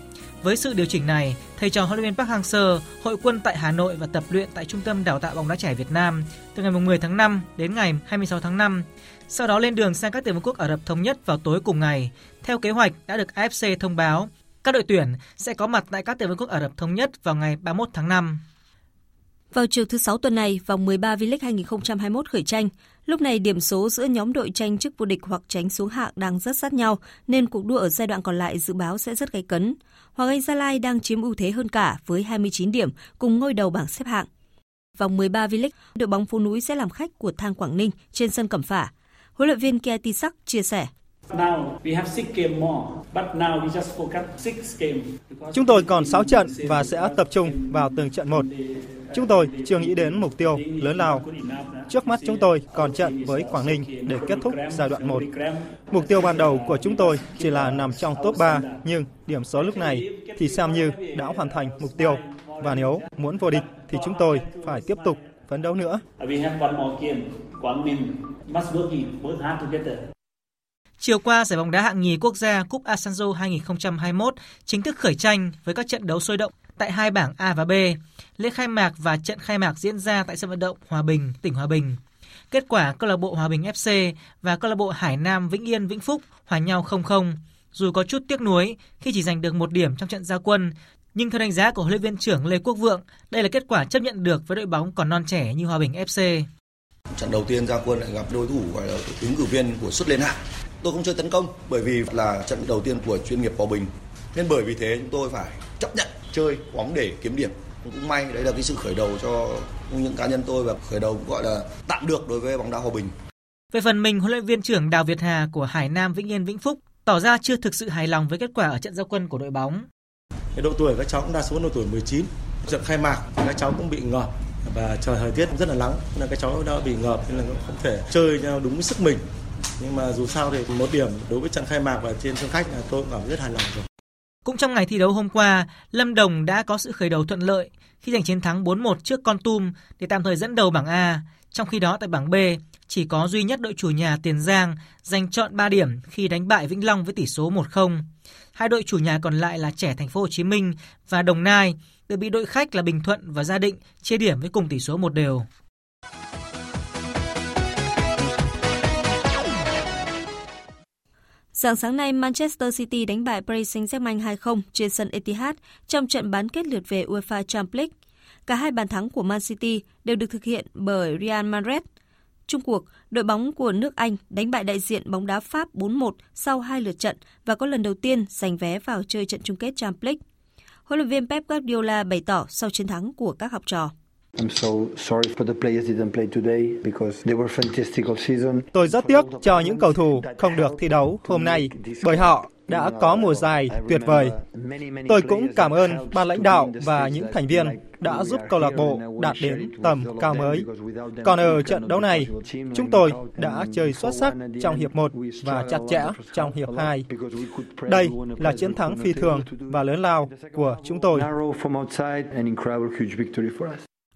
Với sự điều chỉnh này, thầy trò huấn luyện viên Park Hang-seo hội quân tại Hà Nội và tập luyện tại Trung tâm Đào tạo bóng đá trẻ Việt Nam từ ngày 10 tháng 5 đến ngày 26 tháng 5. Sau đó lên đường sang các tiểu vương quốc Ả Rập Thống Nhất vào tối cùng ngày. Theo kế hoạch đã được AFC thông báo, các đội tuyển sẽ có mặt tại các tiểu vương quốc Ả Rập Thống Nhất vào ngày 31 tháng 5. Vào chiều thứ Sáu tuần này, vòng 13 V-League 2021 khởi tranh. Lúc này điểm số giữa nhóm đội tranh chức vô địch hoặc tránh xuống hạng đang rất sát nhau, nên cuộc đua ở giai đoạn còn lại dự báo sẽ rất gay cấn. Hoàng Anh Gia Lai đang chiếm ưu thế hơn cả với 29 điểm cùng ngôi đầu bảng xếp hạng. Vòng 13 V-League, đội bóng phố núi sẽ làm khách của Thang Quảng Ninh trên sân Cẩm Phả. Huấn luyện viên Kia Tisak chia sẻ. Chúng tôi còn 6 trận và sẽ tập trung vào từng trận một. Chúng tôi chưa nghĩ đến mục tiêu lớn lao. Trước mắt chúng tôi còn trận với Quảng Ninh để kết thúc giai đoạn 1. Mục tiêu ban đầu của chúng tôi chỉ là nằm trong top 3, nhưng điểm số lúc này thì xem như đã hoàn thành mục tiêu. Và nếu muốn vô địch thì chúng tôi phải tiếp tục phấn đấu nữa. Chiều qua, giải bóng đá hạng nhì quốc gia Cúp Asanzo 2021 chính thức khởi tranh với các trận đấu sôi động tại hai bảng A và B. Lễ khai mạc và trận khai mạc diễn ra tại sân vận động Hòa Bình, tỉnh Hòa Bình. Kết quả câu lạc bộ Hòa Bình FC và câu lạc bộ Hải Nam Vĩnh Yên Vĩnh Phúc hòa nhau 0-0. Dù có chút tiếc nuối khi chỉ giành được một điểm trong trận gia quân, nhưng theo đánh giá của huấn luyện viên trưởng Lê Quốc Vượng, đây là kết quả chấp nhận được với đội bóng còn non trẻ như Hòa Bình FC. Trận đầu tiên ra quân lại gặp đối thủ gọi là ứng cử viên của suất lên hạng. Tôi không chơi tấn công bởi vì là trận đầu tiên của chuyên nghiệp Hòa Bình. Nên bởi vì thế chúng tôi phải chấp nhận chơi bóng để kiếm điểm. Cũng may đấy là cái sự khởi đầu cho những cá nhân tôi và khởi đầu gọi là tạm được đối với bóng đá Hòa Bình. Về phần mình, huấn luyện viên trưởng Đào Việt Hà của Hải Nam Vĩnh Yên Vĩnh Phúc tỏ ra chưa thực sự hài lòng với kết quả ở trận giao quân của đội bóng. Cái độ tuổi các cháu cũng đa số độ tuổi 19. Trận khai mạc thì các cháu cũng bị ngợp và trời thời tiết rất là nắng nên các cháu đã bị ngợp nên là không thể chơi theo đúng sức mình. Nhưng mà dù sao thì một điểm đối với trận khai mạc và trên sân khách là tôi cũng cảm rất hài lòng rồi. Cũng trong ngày thi đấu hôm qua, Lâm Đồng đã có sự khởi đầu thuận lợi khi giành chiến thắng 4-1 trước Con Tum để tạm thời dẫn đầu bảng A. Trong khi đó tại bảng B, chỉ có duy nhất đội chủ nhà Tiền Giang giành chọn 3 điểm khi đánh bại Vĩnh Long với tỷ số 1-0. Hai đội chủ nhà còn lại là Trẻ Thành phố Hồ Chí Minh và Đồng Nai đều bị đội khách là Bình Thuận và Gia Định chia điểm với cùng tỷ số một đều. Sáng sáng nay, Manchester City đánh bại Paris Saint-Germain 2-0 trên sân Etihad trong trận bán kết lượt về UEFA Champions League. Cả hai bàn thắng của Man City đều được thực hiện bởi Riyad Mahrez. Trung cuộc, đội bóng của nước Anh đánh bại đại diện bóng đá Pháp 4-1 sau hai lượt trận và có lần đầu tiên giành vé vào chơi trận chung kết Champions League. Huấn luyện viên Pep Guardiola bày tỏ sau chiến thắng của các học trò. Tôi rất tiếc cho những cầu thủ không được thi đấu hôm nay bởi họ đã có mùa giải tuyệt vời. Tôi cũng cảm ơn ban lãnh đạo và những thành viên đã giúp câu lạc bộ đạt đến tầm cao mới. Còn ở trận đấu này, chúng tôi đã chơi xuất sắc trong hiệp 1 và chặt chẽ trong hiệp 2. Đây là chiến thắng phi thường và lớn lao của chúng tôi.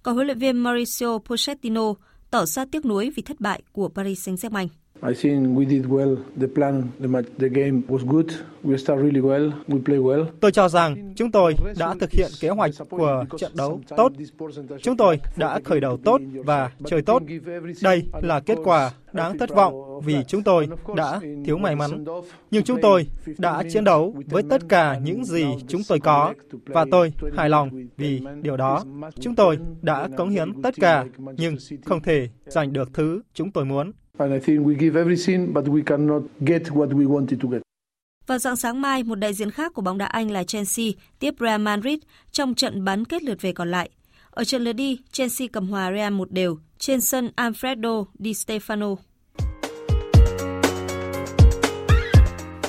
Còn huấn luyện viên Mauricio Pochettino tỏ ra tiếc nuối vì thất bại của Paris Saint-Germain. I think we did well. The plan, the match, the game was good. We start really well. We play well. Tôi cho rằng chúng tôi đã thực hiện kế hoạch của trận đấu tốt. Chúng tôi đã khởi đầu tốt và chơi tốt. Đây là kết quả đáng thất vọng vì chúng tôi đã thiếu may mắn. Nhưng chúng tôi đã chiến đấu với tất cả những gì chúng tôi có và tôi hài lòng vì điều đó. Chúng tôi đã cống hiến tất cả nhưng không thể giành được thứ chúng tôi muốn. And I think we give everything, but we cannot get what we wanted to get. Vào dạng sáng mai, một đại diện khác của bóng đá Anh là Chelsea tiếp Real Madrid trong trận bán kết lượt về còn lại. Ở trận lượt đi, Chelsea cầm hòa Real một đều trên sân Alfredo Di Stefano.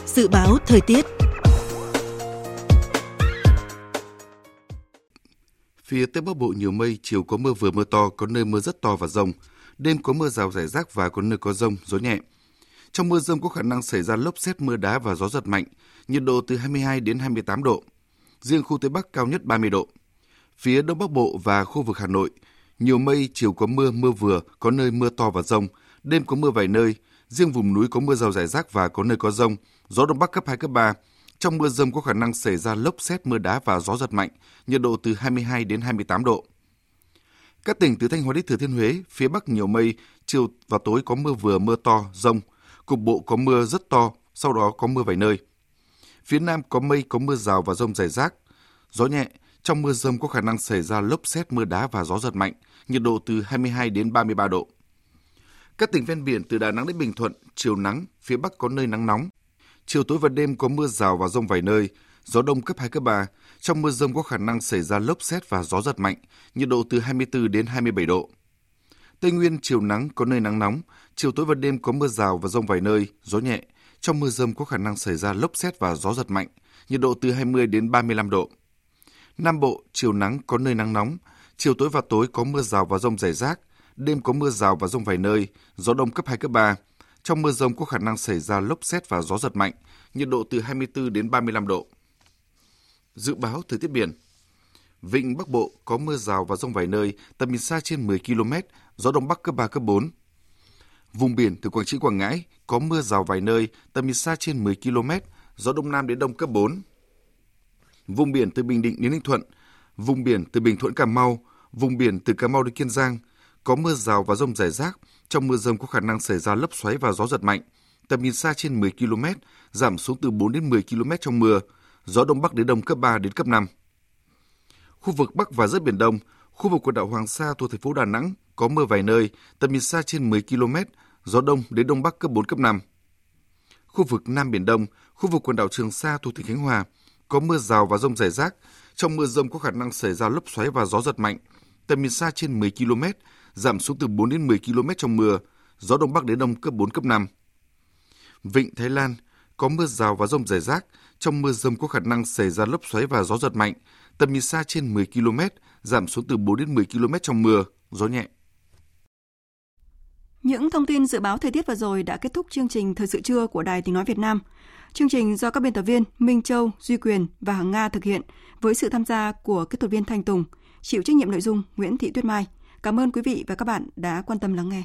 Dự báo thời tiết Phía Tây Bắc Bộ nhiều mây, chiều có mưa vừa mưa to, có nơi mưa rất to và rông. Đêm có mưa rào rải rác và có nơi có rông, gió nhẹ. Trong mưa rông có khả năng xảy ra lốc xét mưa đá và gió giật mạnh, nhiệt độ từ 22 đến 28 độ. Riêng khu Tây Bắc cao nhất 30 độ. Phía Đông Bắc Bộ và khu vực Hà Nội, nhiều mây, chiều có mưa, mưa vừa, có nơi mưa to và rông. Đêm có mưa vài nơi, riêng vùng núi có mưa rào rải rác và có nơi có rông, gió Đông Bắc cấp 2, cấp 3. Trong mưa rông có khả năng xảy ra lốc xét mưa đá và gió giật mạnh, nhiệt độ từ 22 đến 28 độ. Các tỉnh từ Thanh Hóa đến Thừa Thiên Huế, phía Bắc nhiều mây, chiều và tối có mưa vừa mưa to, rông. Cục bộ có mưa rất to, sau đó có mưa vài nơi. Phía Nam có mây, có mưa rào và rông rải rác. Gió nhẹ, trong mưa rông có khả năng xảy ra lốc xét mưa đá và gió giật mạnh, nhiệt độ từ 22 đến 33 độ. Các tỉnh ven biển từ Đà Nẵng đến Bình Thuận, chiều nắng, phía Bắc có nơi nắng nóng. Chiều tối và đêm có mưa rào và rông vài nơi, gió đông cấp 2, cấp 3. Trong mưa rông có khả năng xảy ra lốc xét và gió giật mạnh, nhiệt độ từ 24 đến 27 độ. Tây Nguyên chiều nắng có nơi nắng nóng, chiều tối và đêm có mưa rào và rông vài nơi, gió nhẹ. Trong mưa rông có khả năng xảy ra lốc xét và gió giật mạnh, nhiệt độ từ 20 đến 35 độ. Nam Bộ chiều nắng có nơi nắng nóng, chiều tối và tối có mưa rào và rông rải rác, đêm có mưa rào và rông vài nơi, gió đông cấp 2, cấp 3. Trong mưa rông có khả năng xảy ra lốc xét và gió giật mạnh, nhiệt độ từ 24 đến 35 độ. Dự báo thời tiết biển Vịnh Bắc Bộ có mưa rào và rông vài nơi, tầm nhìn xa trên 10 km, gió đông bắc cấp 3, cấp 4. Vùng biển từ Quảng Trị Quảng Ngãi có mưa rào vài nơi, tầm nhìn xa trên 10 km, gió đông nam đến đông cấp 4. Vùng biển từ Bình Định đến Ninh Thuận, vùng biển từ Bình Thuận Cà Mau, vùng biển từ Cà Mau đến Kiên Giang có mưa rào và rông rải rác, trong mưa rông có khả năng xảy ra lốc xoáy và gió giật mạnh, tầm nhìn xa trên 10 km, giảm xuống từ 4 đến 10 km trong mưa, gió đông bắc đến đông cấp 3 đến cấp 5. Khu vực Bắc và giữa biển Đông, khu vực quần đảo Hoàng Sa thuộc thành phố Đà Nẵng có mưa vài nơi, tầm nhìn xa trên 10 km, gió đông đến đông bắc cấp 4 cấp 5. Khu vực Nam biển Đông, khu vực quần đảo Trường Sa thuộc tỉnh Khánh Hòa có mưa rào và rông rải rác, trong mưa rông có khả năng xảy ra lốc xoáy và gió giật mạnh, tầm nhìn xa trên 10 km, giảm xuống từ 4 đến 10 km trong mưa, gió đông bắc đến đông cấp 4 cấp 5. Vịnh Thái Lan có mưa rào và rông rải rác, trong mưa rông có khả năng xảy ra lốc xoáy và gió giật mạnh, tầm nhìn xa trên 10 km, giảm xuống từ 4 đến 10 km trong mưa, gió nhẹ. Những thông tin dự báo thời tiết vừa rồi đã kết thúc chương trình Thời sự trưa của Đài Tiếng Nói Việt Nam. Chương trình do các biên tập viên Minh Châu, Duy Quyền và Hằng Nga thực hiện với sự tham gia của kỹ thuật viên Thanh Tùng, chịu trách nhiệm nội dung Nguyễn Thị Tuyết Mai. Cảm ơn quý vị và các bạn đã quan tâm lắng nghe.